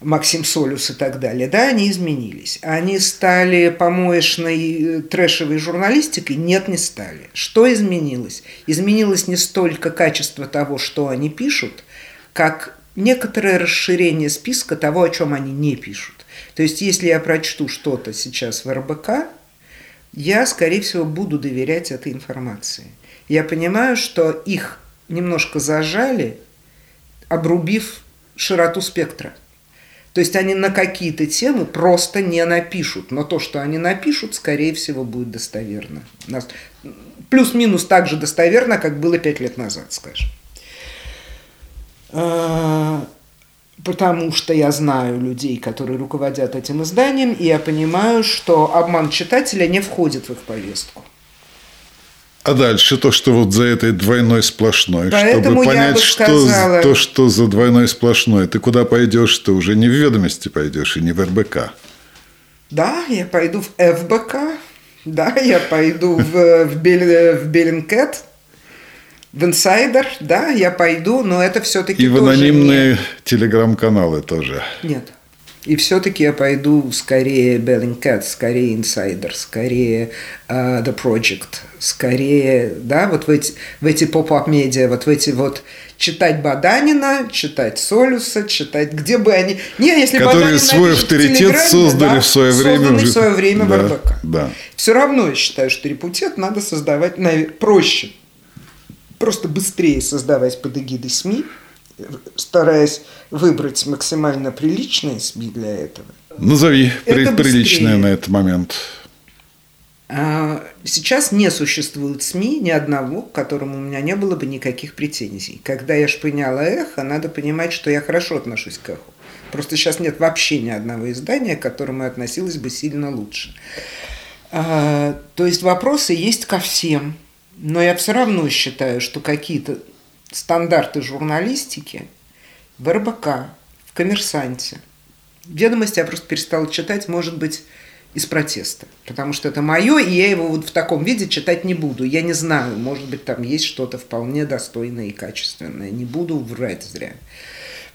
Максим Солюс и так далее, да, они изменились. Они стали помоечной э, трэшевой журналистикой? Нет, не стали. Что изменилось? Изменилось не столько качество того, что они пишут, как некоторое расширение списка того, о чем они не пишут. То есть, если я прочту что-то сейчас в РБК, я, скорее всего, буду доверять этой информации. Я понимаю, что их немножко зажали, обрубив широту спектра. То есть они на какие-то темы просто не напишут, но то, что они напишут, скорее всего, будет достоверно. Плюс-минус так же достоверно, как было пять лет назад, скажем. А, потому что я знаю людей, которые руководят этим изданием, и я понимаю, что обман читателя не входит в их повестку. А дальше то, что вот за этой двойной сплошной, Поэтому чтобы понять, сказала... что то, что за двойной сплошной, ты куда пойдешь, ты уже не в ведомости пойдешь и не в РБК. Да, я пойду в ФБК, да, я пойду в, в, Бел, в Беллинкет, в инсайдер, да, я пойду, но это все-таки И в анонимные не... телеграм-каналы тоже. Нет. И все-таки я пойду скорее Bellingcat, скорее Insider, скорее uh, The Project, скорее, да, вот в эти, в эти поп-ап медиа, вот в эти вот читать Баданина, читать Солюса, читать, где бы они... Не, если Которые Баданин свой авторитет создали да, в свое время. в свое время да, РБК. Да. Все равно я считаю, что репутет надо создавать проще. Просто быстрее создавать под эгидой СМИ, стараясь выбрать максимально приличные СМИ для этого. Назови это приличное на этот момент. А, сейчас не существует СМИ ни одного, к которому у меня не было бы никаких претензий. Когда я шпыняла эхо, надо понимать, что я хорошо отношусь к эху. Просто сейчас нет вообще ни одного издания, к которому я относилась бы сильно лучше. А, то есть вопросы есть ко всем. Но я все равно считаю, что какие-то стандарты журналистики в РБК, в «Коммерсанте». Ведомости я просто перестала читать, может быть, из протеста, потому что это мое, и я его вот в таком виде читать не буду. Я не знаю, может быть, там есть что-то вполне достойное и качественное. Не буду врать зря.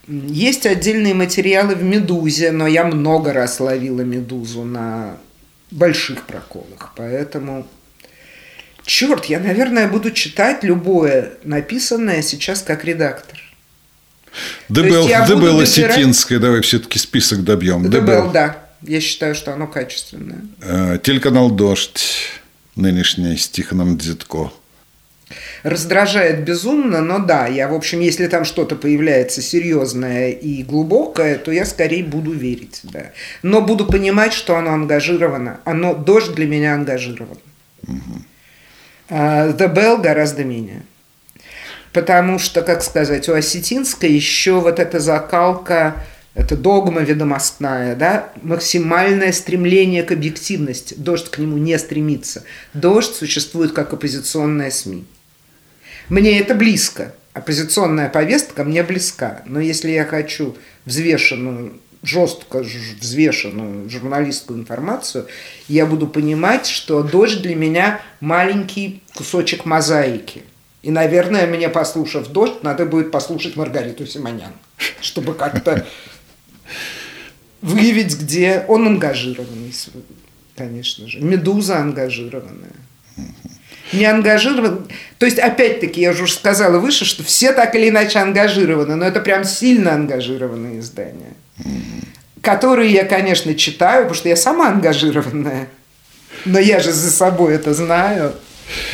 Есть отдельные материалы в «Медузе», но я много раз ловила «Медузу» на больших проколах, поэтому Черт, я, наверное, буду читать любое написанное сейчас как редактор. Дебел, Дебел Осетинская, давай все-таки список добьем. Дебел, да. Я считаю, что оно качественное. Э, телеканал «Дождь», нынешний с Тихоном Дзитко. Раздражает безумно, но да, я, в общем, если там что-то появляется серьезное и глубокое, то я скорее буду верить, да. Но буду понимать, что оно ангажировано. Оно, «Дождь» для меня ангажирован. Угу. The Bell гораздо менее. Потому что, как сказать, у Осетинской еще вот эта закалка это догма ведомостная, да, максимальное стремление к объективности. Дождь к нему не стремится. Дождь существует как оппозиционная СМИ. Мне это близко. Оппозиционная повестка мне близка. Но если я хочу взвешенную, жестко взвешенную журналистскую информацию, я буду понимать, что дождь для меня маленький кусочек мозаики. И, наверное, мне, послушав «Дождь», надо будет послушать Маргариту Симонян, чтобы как-то выявить, где он ангажированный, конечно же. Медуза ангажированная. Не ангажирован. То есть, опять-таки, я уже сказала выше, что все так или иначе ангажированы, но это прям сильно ангажированные издания, которые я, конечно, читаю, потому что я сама ангажированная. Но я же за собой это знаю.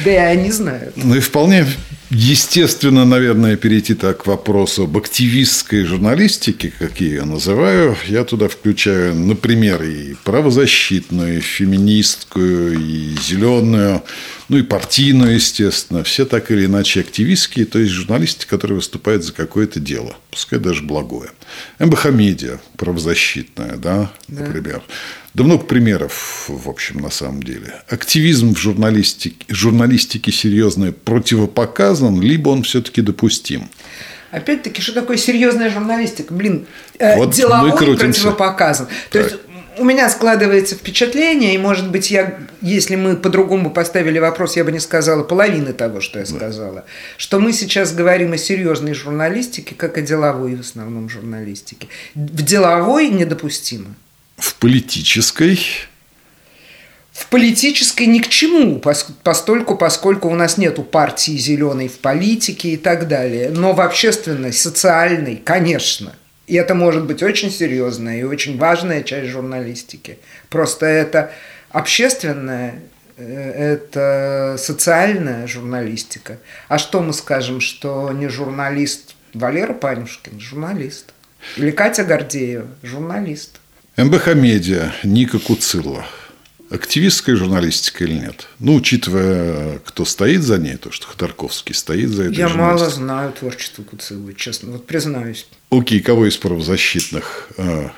Да и они знают. Ну и вполне Естественно, наверное, перейти так к вопросу об активистской журналистике, как я ее называю. Я туда включаю, например, и правозащитную, и феминистскую, и зеленую, ну и партийную, естественно. Все так или иначе активистские, то есть журналисты, которые выступают за какое-то дело, пускай даже благое. МБХ-медиа правозащитная, да, да. например. Да много примеров, в общем, на самом деле. Активизм в журналистике, журналистике серьезный противопоказан, либо он все-таки допустим. Опять-таки, что такое серьезная журналистика? Блин, э, вот деловой противопоказан. То есть у меня складывается впечатление, и, может быть, я, если мы по-другому поставили вопрос, я бы не сказала половины того, что я сказала, да. что мы сейчас говорим о серьезной журналистике, как о деловой в основном журналистике. В деловой недопустимо. В политической? В политической ни к чему, постольку, поскольку у нас нету партии зеленой в политике и так далее. Но в общественной, социальной, конечно. И это может быть очень серьезная и очень важная часть журналистики. Просто это общественная, э, это социальная журналистика. А что мы скажем, что не журналист Валера Панюшкин, журналист. Или Катя Гордеева, журналист. МБХ Медиа, Ника Куцилла. Активистская журналистика или нет? Ну, учитывая, кто стоит за ней, то, что Ходорковский стоит за этой Я мало знаю творчество Куциллы, честно, вот признаюсь. Окей, кого из правозащитных? А,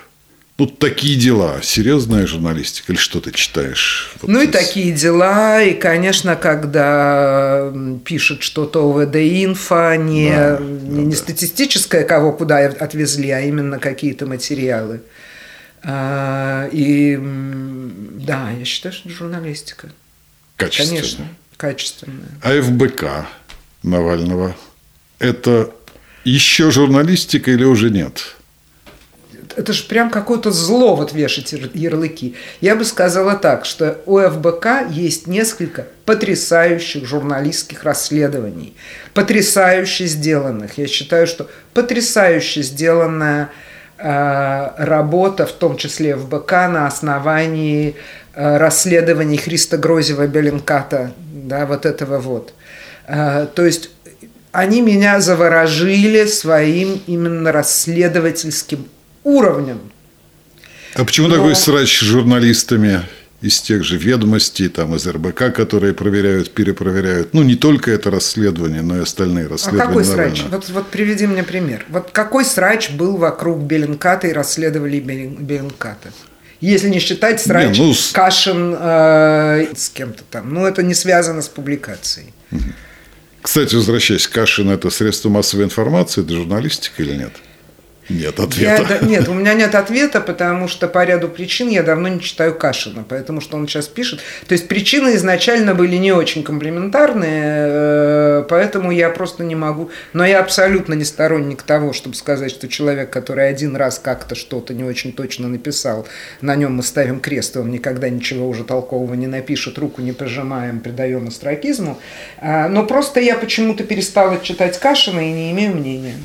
ну, такие дела. Серьезная журналистика или что ты читаешь? Вот ну, и такие дела. И, конечно, когда пишет что-то ОВД-инфо, не, да, не, да, не статистическое, кого куда отвезли, а именно какие-то материалы. А, и да, я считаю, что журналистика. Качественная. Конечно, качественная. А ФБК Навального – это еще журналистика или уже нет? это же прям какое-то зло вот вешать ярлыки. Я бы сказала так, что у ФБК есть несколько потрясающих журналистских расследований, потрясающе сделанных. Я считаю, что потрясающе сделанная работа, в том числе в БК, на основании э, расследований Христа Грозева Беленката, да, вот этого вот. Э, то есть они меня заворожили своим именно расследовательским уровнем. А почему Но... такой срач с журналистами? Из тех же ведомостей, там, из РБК, которые проверяют, перепроверяют. Ну, не только это расследование, но и остальные расследования. А какой срач? Вот, вот приведи мне пример. Вот какой срач был вокруг Беленката и расследовали Беленката? Если не считать срач не, ну, с... Кашин э, с кем-то там. Ну, это не связано с публикацией. Кстати, возвращаясь, Кашин – это средство массовой информации, это журналистика или нет? Нет ответа. Я, нет, у меня нет ответа, потому что по ряду причин я давно не читаю Кашина, поэтому что он сейчас пишет. То есть причины изначально были не очень комплементарные, э, поэтому я просто не могу. Но я абсолютно не сторонник того, чтобы сказать, что человек, который один раз как-то что-то не очень точно написал, на нем мы ставим крест, и он никогда ничего уже толкового не напишет, руку не пожимаем, придаем астракизму. А, но просто я почему-то перестала читать Кашина и не имею мнения.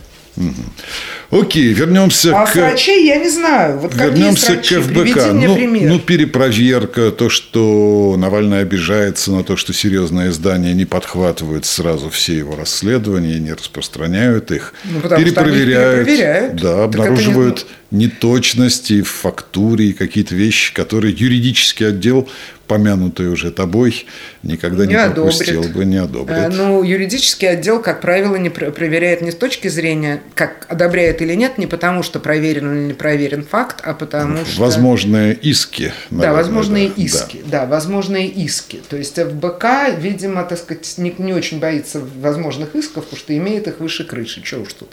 Окей, вернемся а к... врачей я не знаю. Вот вернемся к ФБК. Ну, пример. ну, перепроверка, то, что Навальный обижается на то, что серьезные издания не подхватывают сразу все его расследования, не распространяют их. Ну, перепроверяют, перепроверяют. Да, обнаруживают не... неточности в фактуре и какие-то вещи, которые юридический отдел помянутый уже тобой, никогда не, не пропустил бы, не одобрит. А, ну, юридический отдел, как правило, не проверяет не с точки зрения, как одобряет или нет, не потому что проверен или не проверен факт, а потому что... Возможные иски. Наверное, да, возможные да. иски. Да. да, возможные иски. То есть ФБК, видимо, так сказать, не, не очень боится возможных исков, потому что имеет их выше крыши. Чего уж тут.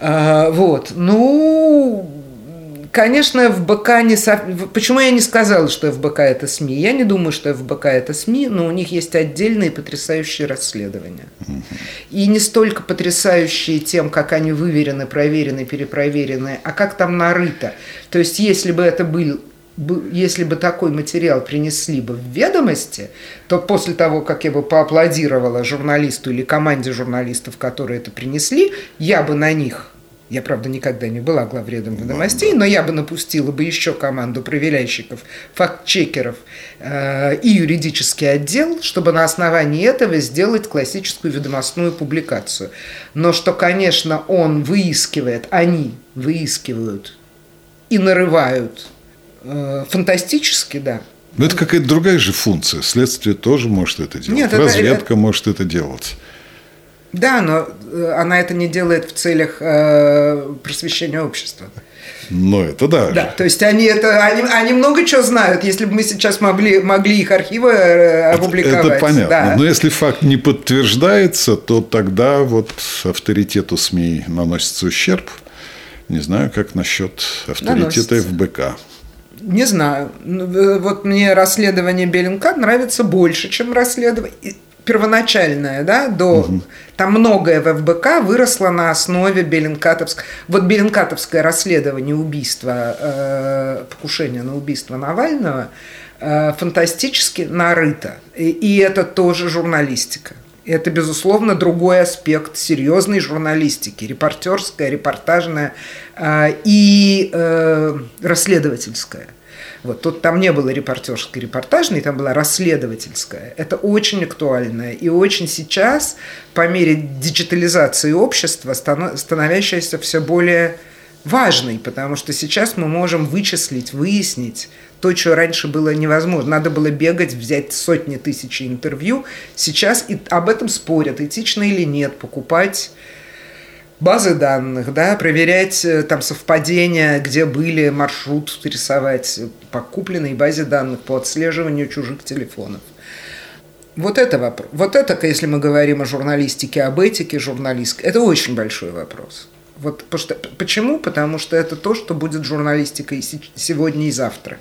Вот. Ну, Конечно, ФБК не... Со... Почему я не сказала, что ФБК – это СМИ? Я не думаю, что ФБК – это СМИ, но у них есть отдельные потрясающие расследования. И не столько потрясающие тем, как они выверены, проверены, перепроверены, а как там нарыто. То есть, если бы это был если бы такой материал принесли бы в ведомости, то после того, как я бы поаплодировала журналисту или команде журналистов, которые это принесли, я бы на них я, правда, никогда не была главредом ведомостей, но я бы напустила бы еще команду проверяющиков, факт-чекеров э, и юридический отдел, чтобы на основании этого сделать классическую ведомостную публикацию. Но что, конечно, он выискивает, они выискивают и нарывают фантастически, да. Но это какая-то другая же функция. Следствие тоже может это делать. Нет, Разведка это, может это делать. Да, но э, она это не делает в целях э, просвещения общества. Но это да. Да, то есть они это они, они много чего знают, если бы мы сейчас могли, могли их архивы э, опубликовать. Это, это понятно. Да. Но если факт не подтверждается, то тогда вот авторитету СМИ наносится ущерб. Не знаю, как насчет авторитета наносится. ФБК. Не знаю. Ну, э, вот мне расследование Беллинка нравится больше, чем расследование первоначальное, да, до угу. там многое в ФБК выросло на основе Беленкатовского. Вот Беленкатовское расследование убийства, э, покушения на убийство Навального э, фантастически нарыто. И, и это тоже журналистика. Это, безусловно, другой аспект серьезной журналистики, репортерская, репортажная э, и э, расследовательская. Вот тут там не было репортерской, репортажной, там была расследовательская. Это очень актуально. И очень сейчас, по мере диджитализации общества, становящаяся все более важной, потому что сейчас мы можем вычислить, выяснить то, что раньше было невозможно. Надо было бегать, взять сотни тысяч интервью. Сейчас и об этом спорят, этично или нет, покупать базы данных, да, проверять э, там совпадения, где были, маршрут рисовать по купленной базе данных, по отслеживанию чужих телефонов. Вот это вопрос. Вот это, если мы говорим о журналистике, об этике журналистской, это очень большой вопрос. Вот, почему? Потому что это то, что будет журналистикой сегодня и завтра.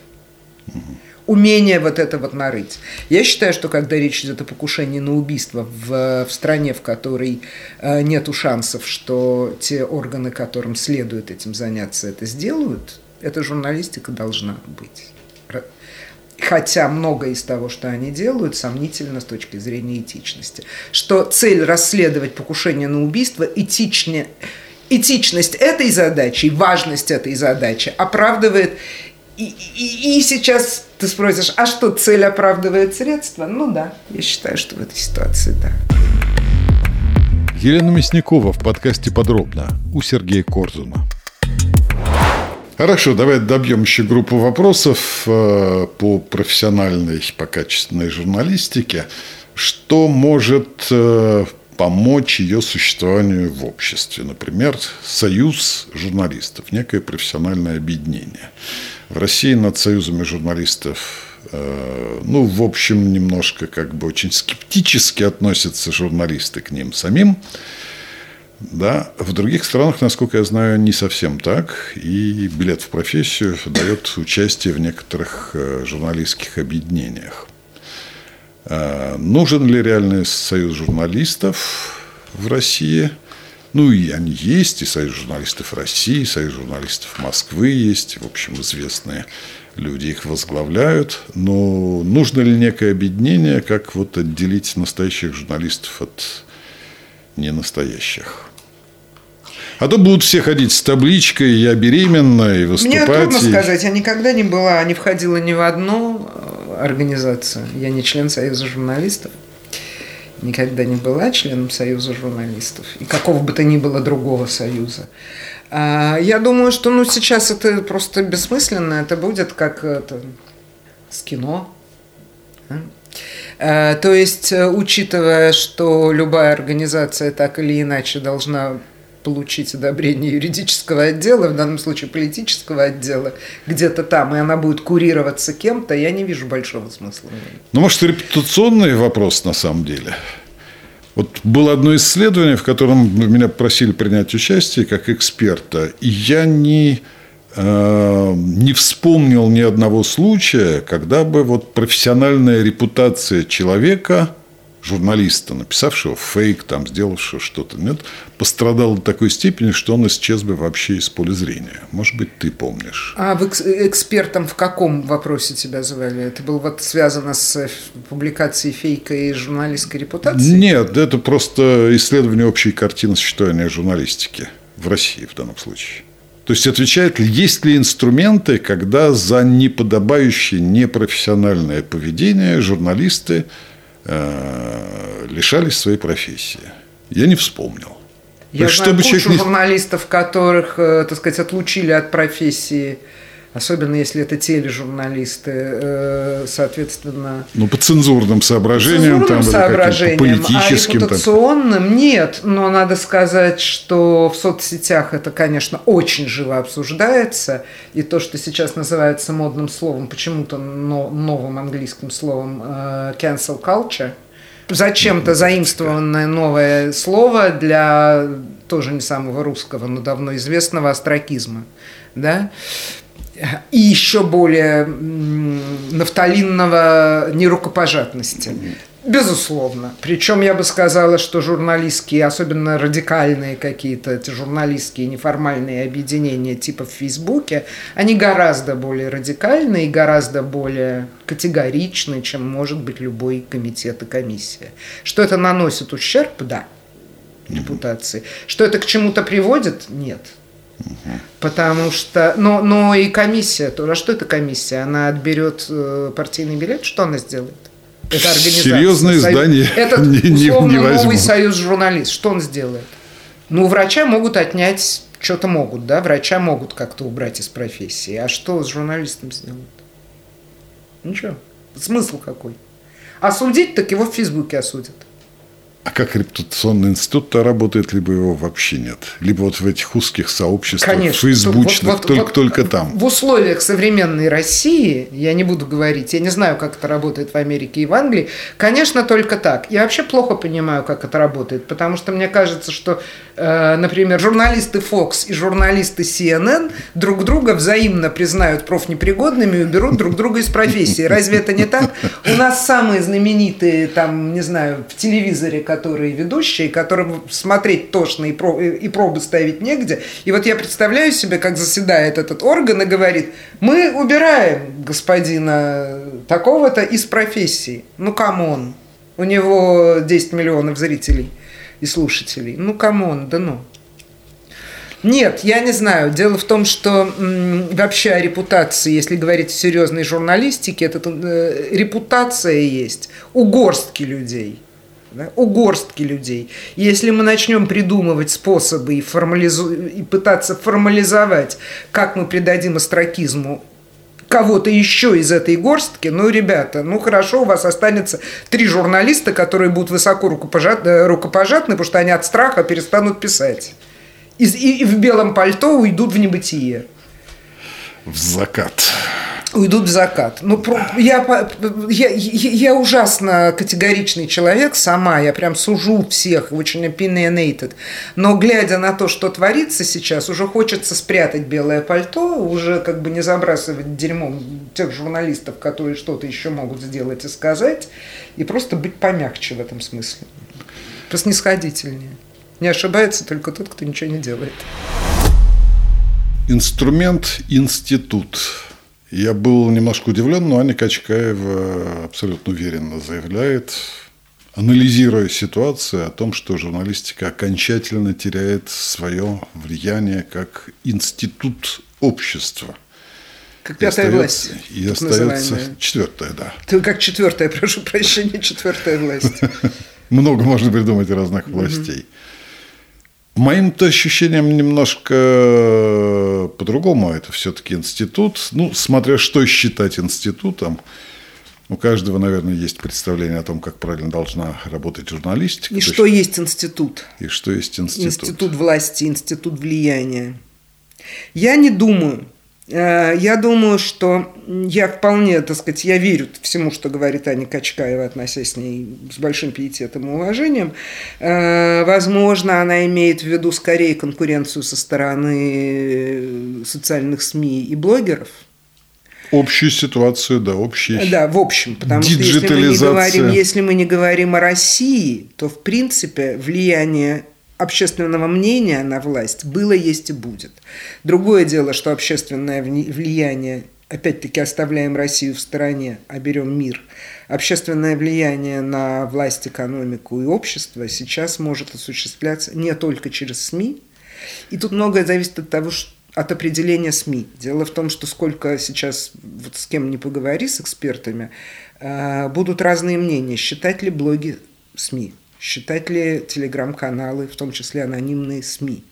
Умение вот это вот нарыть. Я считаю, что когда речь идет о покушении на убийство в, в стране, в которой э, нету шансов, что те органы, которым следует этим заняться, это сделают, эта журналистика должна быть. Хотя многое из того, что они делают, сомнительно с точки зрения этичности. Что цель расследовать покушение на убийство этичнее, этичность этой задачи, важность этой задачи оправдывает и, и, и сейчас ты спросишь, а что, цель оправдывает средства? Ну да, я считаю, что в этой ситуации да. Елена Мясникова в подкасте «Подробно» у Сергея Корзуна. Хорошо, давай добьем еще группу вопросов э, по профессиональной, по качественной журналистике. Что может э, помочь ее существованию в обществе? Например, союз журналистов, некое профессиональное объединение. В России над союзами журналистов э, ну, в общем, немножко как бы очень скептически относятся журналисты к ним самим. Да, в других странах, насколько я знаю, не совсем так. И билет в профессию дает участие в некоторых э, журналистских объединениях. Э, нужен ли реальный союз журналистов в России – ну, и они есть, и Союз журналистов России, и Союз журналистов Москвы есть, в общем, известные люди их возглавляют. Но нужно ли некое объединение, как вот отделить настоящих журналистов от ненастоящих? А то будут все ходить с табличкой «Я беременна» и выступать. Мне трудно и... сказать. Я никогда не была, не входила ни в одну э, организацию. Я не член Союза журналистов никогда не была членом Союза журналистов и какого бы то ни было другого союза. А, я думаю, что ну, сейчас это просто бессмысленно. Это будет как это, с кино. Э, то есть, э, учитывая, что любая организация так или иначе должна получить одобрение юридического отдела, в данном случае политического отдела, где-то там, и она будет курироваться кем-то, я не вижу большого смысла. Ну, может, репутационный вопрос на самом деле? Вот было одно исследование, в котором меня просили принять участие как эксперта, и я не Э, не вспомнил ни одного случая, когда бы вот профессиональная репутация человека, журналиста, написавшего фейк, там, сделавшего что-то, нет, пострадала до такой степени, что он исчез бы вообще из поля зрения. Может быть, ты помнишь. А вы экспертом в каком вопросе тебя звали? Это было вот связано с публикацией фейка и журналистской репутацией? Нет, это просто исследование общей картины существования журналистики в России в данном случае. То есть отвечает ли, есть ли инструменты, когда за неподобающее непрофессиональное поведение журналисты э, лишались своей профессии. Я не вспомнил. Я знаю чтобы кучу человек... журналистов, которых, э, так сказать, отлучили от профессии особенно если это тележурналисты, э, соответственно... Ну, по цензурным соображениям, цензурным там, соображениям, по политическим... А репутационным там... нет, но надо сказать, что в соцсетях это, конечно, очень живо обсуждается, и то, что сейчас называется модным словом, почему-то новым английским словом э, cancel culture, зачем-то заимствованное новое слово для тоже не самого русского, но давно известного астракизма. Да? И еще более нафталинного нерукопожатности. Безусловно. Причем я бы сказала, что журналистские, особенно радикальные какие-то эти журналистские неформальные объединения типа в Фейсбуке, они гораздо более радикальные и гораздо более категоричны, чем может быть любой комитет и комиссия. Что это наносит ущерб? Да. Репутации. Что это к чему-то приводит? Нет. Потому что, но, но и комиссия тоже. А что это комиссия? Она отберет э, партийный билет, что она сделает? Это организация. Серьезное союз. здание Этот, не, условно, не новый союз журналист. Что он сделает? Ну, врача могут отнять, что-то могут, да? Врача могут как-то убрать из профессии. А что с журналистом сделают? Ничего. Смысл какой? Осудить, так его в Фейсбуке осудят. А как репутационный институт-то работает, либо его вообще нет? Либо вот в этих узких сообществах, Конечно, фейсбучных, вот, вот, только, вот, только там? В условиях современной России, я не буду говорить, я не знаю, как это работает в Америке и в Англии, конечно, только так. Я вообще плохо понимаю, как это работает, потому что мне кажется, что, э, например, журналисты Fox и журналисты CNN друг друга взаимно признают профнепригодными и уберут друг друга из профессии. Разве это не так? У нас самые знаменитые, там, не знаю, в телевизоре, которые ведущие, которым смотреть тошно и, про, и пробы ставить негде. И вот я представляю себе, как заседает этот орган и говорит, мы убираем господина такого-то из профессии. Ну, come on. У него 10 миллионов зрителей и слушателей. Ну, come on, да ну. Нет, я не знаю. Дело в том, что м, вообще о репутации, если говорить о серьезной журналистике, это э, репутация есть у горстки людей да, у горстки людей. Если мы начнем придумывать способы и, формализу... и пытаться формализовать, как мы придадим астракизму кого-то еще из этой горстки, ну, ребята, ну, хорошо, у вас останется три журналиста, которые будут высоко рукопожат... Э, рукопожатны, потому что они от страха перестанут писать. И, и, и в белом пальто уйдут в небытие. В закат уйдут в закат. Ну, я, я, я ужасно категоричный человек сама, я прям сужу всех, очень opinionated. Но глядя на то, что творится сейчас, уже хочется спрятать белое пальто, уже как бы не забрасывать дерьмом тех журналистов, которые что-то еще могут сделать и сказать, и просто быть помягче в этом смысле. Поснисходительнее. Не ошибается только тот, кто ничего не делает. Инструмент – институт я был немножко удивлен, но Аня Качкаева абсолютно уверенно заявляет, анализируя ситуацию о том, что журналистика окончательно теряет свое влияние как институт общества. Как пятая и власть. И остается называемая. четвертая, да. Ты как четвертая, прошу прощения, четвертая власть. Много можно придумать разных властей. Моим-то ощущением немножко э, по-другому. Это все-таки институт. Ну, смотря что считать институтом. У каждого, наверное, есть представление о том, как правильно должна работать журналистика. И что есть, институт. И что есть институт. Институт власти, институт влияния. Я не думаю, я думаю, что я вполне, так сказать, я верю всему, что говорит Аня Качкаева, относясь с ней с большим пиететом и уважением. Э, возможно, она имеет в виду скорее конкуренцию со стороны социальных СМИ и блогеров. Общую ситуацию, да, общую. Да, в общем, потому что если мы, не говорим, если мы не говорим о России, то, в принципе, влияние общественного мнения на власть было, есть и будет. Другое дело, что общественное влияние, опять-таки оставляем Россию в стороне, а берем мир, общественное влияние на власть, экономику и общество сейчас может осуществляться не только через СМИ, и тут многое зависит от того, что от определения СМИ. Дело в том, что сколько сейчас, вот с кем не поговори, с экспертами, э, будут разные мнения, считать ли блоги СМИ. Считать ли телеграм-каналы, в том числе анонимные СМИ?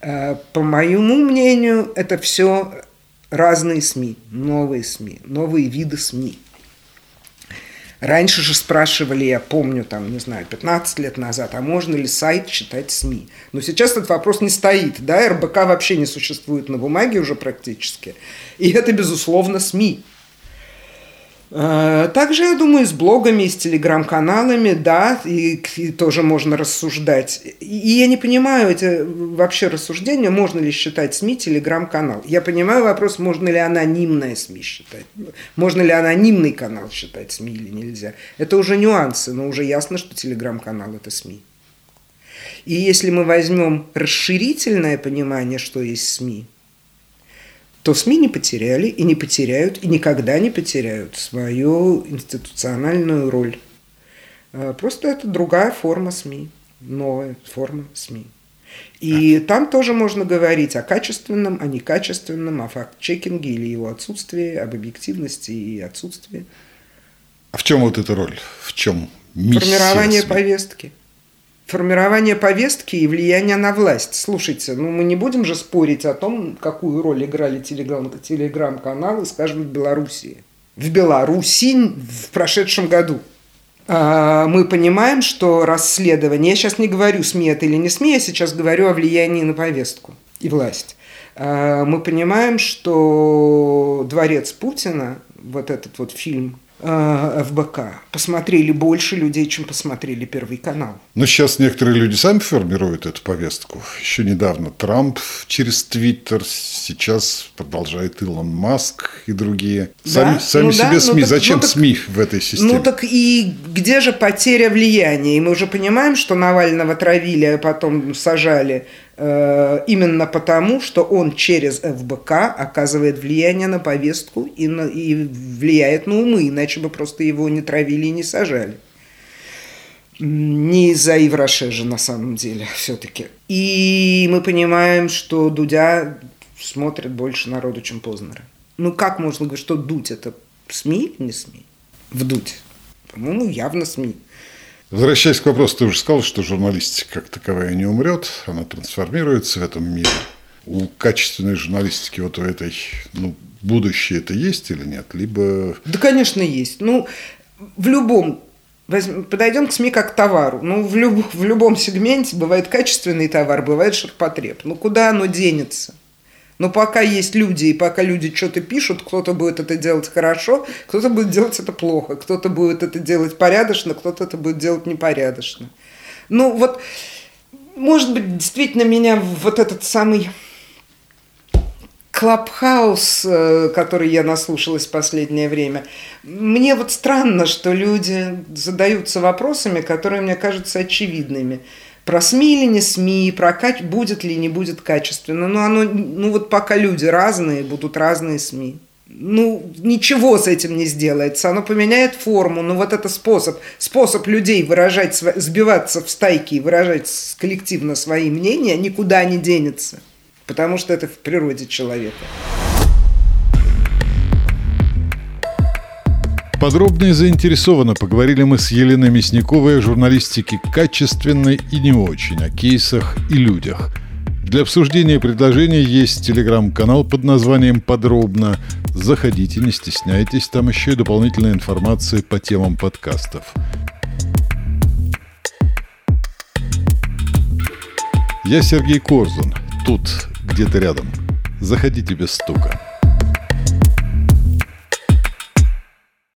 Э, по моему мнению, это все разные СМИ, новые СМИ, новые виды СМИ. Раньше же спрашивали, я помню, там, не знаю, 15 лет назад, а можно ли сайт считать СМИ? Но сейчас этот вопрос не стоит, да, РБК вообще не существует на бумаге уже практически. И это, безусловно, СМИ. Э, также, я думаю, с блогами, с телеграм-каналами, да, и, и тоже можно рассуждать. И я не понимаю эти вообще рассуждения, можно ли считать СМИ телеграм-канал. Я понимаю вопрос, можно ли анонимное СМИ считать, можно ли анонимный канал считать СМИ или нельзя. Это уже нюансы, но уже ясно, что телеграм-канал – это СМИ. И если мы возьмем расширительное понимание, что есть СМИ – то СМИ не потеряли и не потеряют, и никогда не потеряют свою институциональную роль. А, просто это другая форма СМИ, новая форма СМИ. И там тоже можно говорить о качественном, о некачественном, о факт-чекинге или его отсутствии, об объективности и отсутствии. А в чем вот эта роль? В чем миссия Формирование СМИ? повестки формирование повестки и влияние на власть. Слушайте, ну мы не будем же спорить о том, какую роль играли телеграм, телеграм-каналы, скажем, в Белоруссии. В Беларуси в прошедшем году. А, мы понимаем, что расследование, я сейчас не говорю, СМИ это или не СМИ, я сейчас говорю о влиянии на повестку и власть. А, мы понимаем, что дворец Путина, вот этот вот фильм ФБК посмотрели больше людей, чем посмотрели Первый канал. Но сейчас некоторые люди сами формируют эту повестку. Еще недавно Трамп через Твиттер, сейчас продолжает Илон Маск и другие. Да? Сами, сами ну, себе да? СМИ. Ну, так, Зачем ну, так, СМИ в этой системе? Ну так и где же потеря влияния? И мы уже понимаем, что Навального травили, а потом сажали Э, именно потому, что он через ФБК оказывает влияние на повестку и, на, и влияет на умы, иначе бы просто его не травили и не сажали. Не из-за Ивраше же на самом деле все-таки. И мы понимаем, что Дудя смотрит больше народу, чем Познера. Ну как можно говорить, что Дудь это СМИ или не СМИ? Вдуть. По-моему, явно СМИ. Возвращаясь к вопросу, ты уже сказал, что журналистика как таковая не умрет, она трансформируется в этом мире. У качественной журналистики вот у этой, ну, будущее это есть или нет? Либо... Да, конечно, есть. Ну, в любом подойдем к СМИ как к товару. Ну, в, люб, в любом сегменте бывает качественный товар, бывает ширпотреб. Ну, куда оно денется? Но пока есть люди, и пока люди что-то пишут, кто-то будет это делать хорошо, кто-то будет делать это плохо, кто-то будет это делать порядочно, кто-то это будет делать непорядочно. Ну вот, может быть, действительно меня вот этот самый Клабхаус, э, который я наслушалась в последнее время, мне вот странно, что люди задаются вопросами, которые мне кажутся очевидными про СМИ или не СМИ, про каче... будет ли не будет качественно. Но оно, ну вот пока люди разные, будут разные СМИ. Ну, ничего с этим не сделается. Оно поменяет форму. Но вот это способ, способ людей выражать, сбиваться в стайки и выражать коллективно свои мнения никуда не денется. Потому что это в природе человека. Подробно и заинтересованно поговорили мы с Еленой Мясниковой о журналистике качественной и не очень, о кейсах и людях. Для обсуждения предложений есть телеграм-канал под названием «Подробно». Заходите, не стесняйтесь, там еще и дополнительная информация по темам подкастов. Я Сергей Корзун, тут, где-то рядом. Заходите без стука.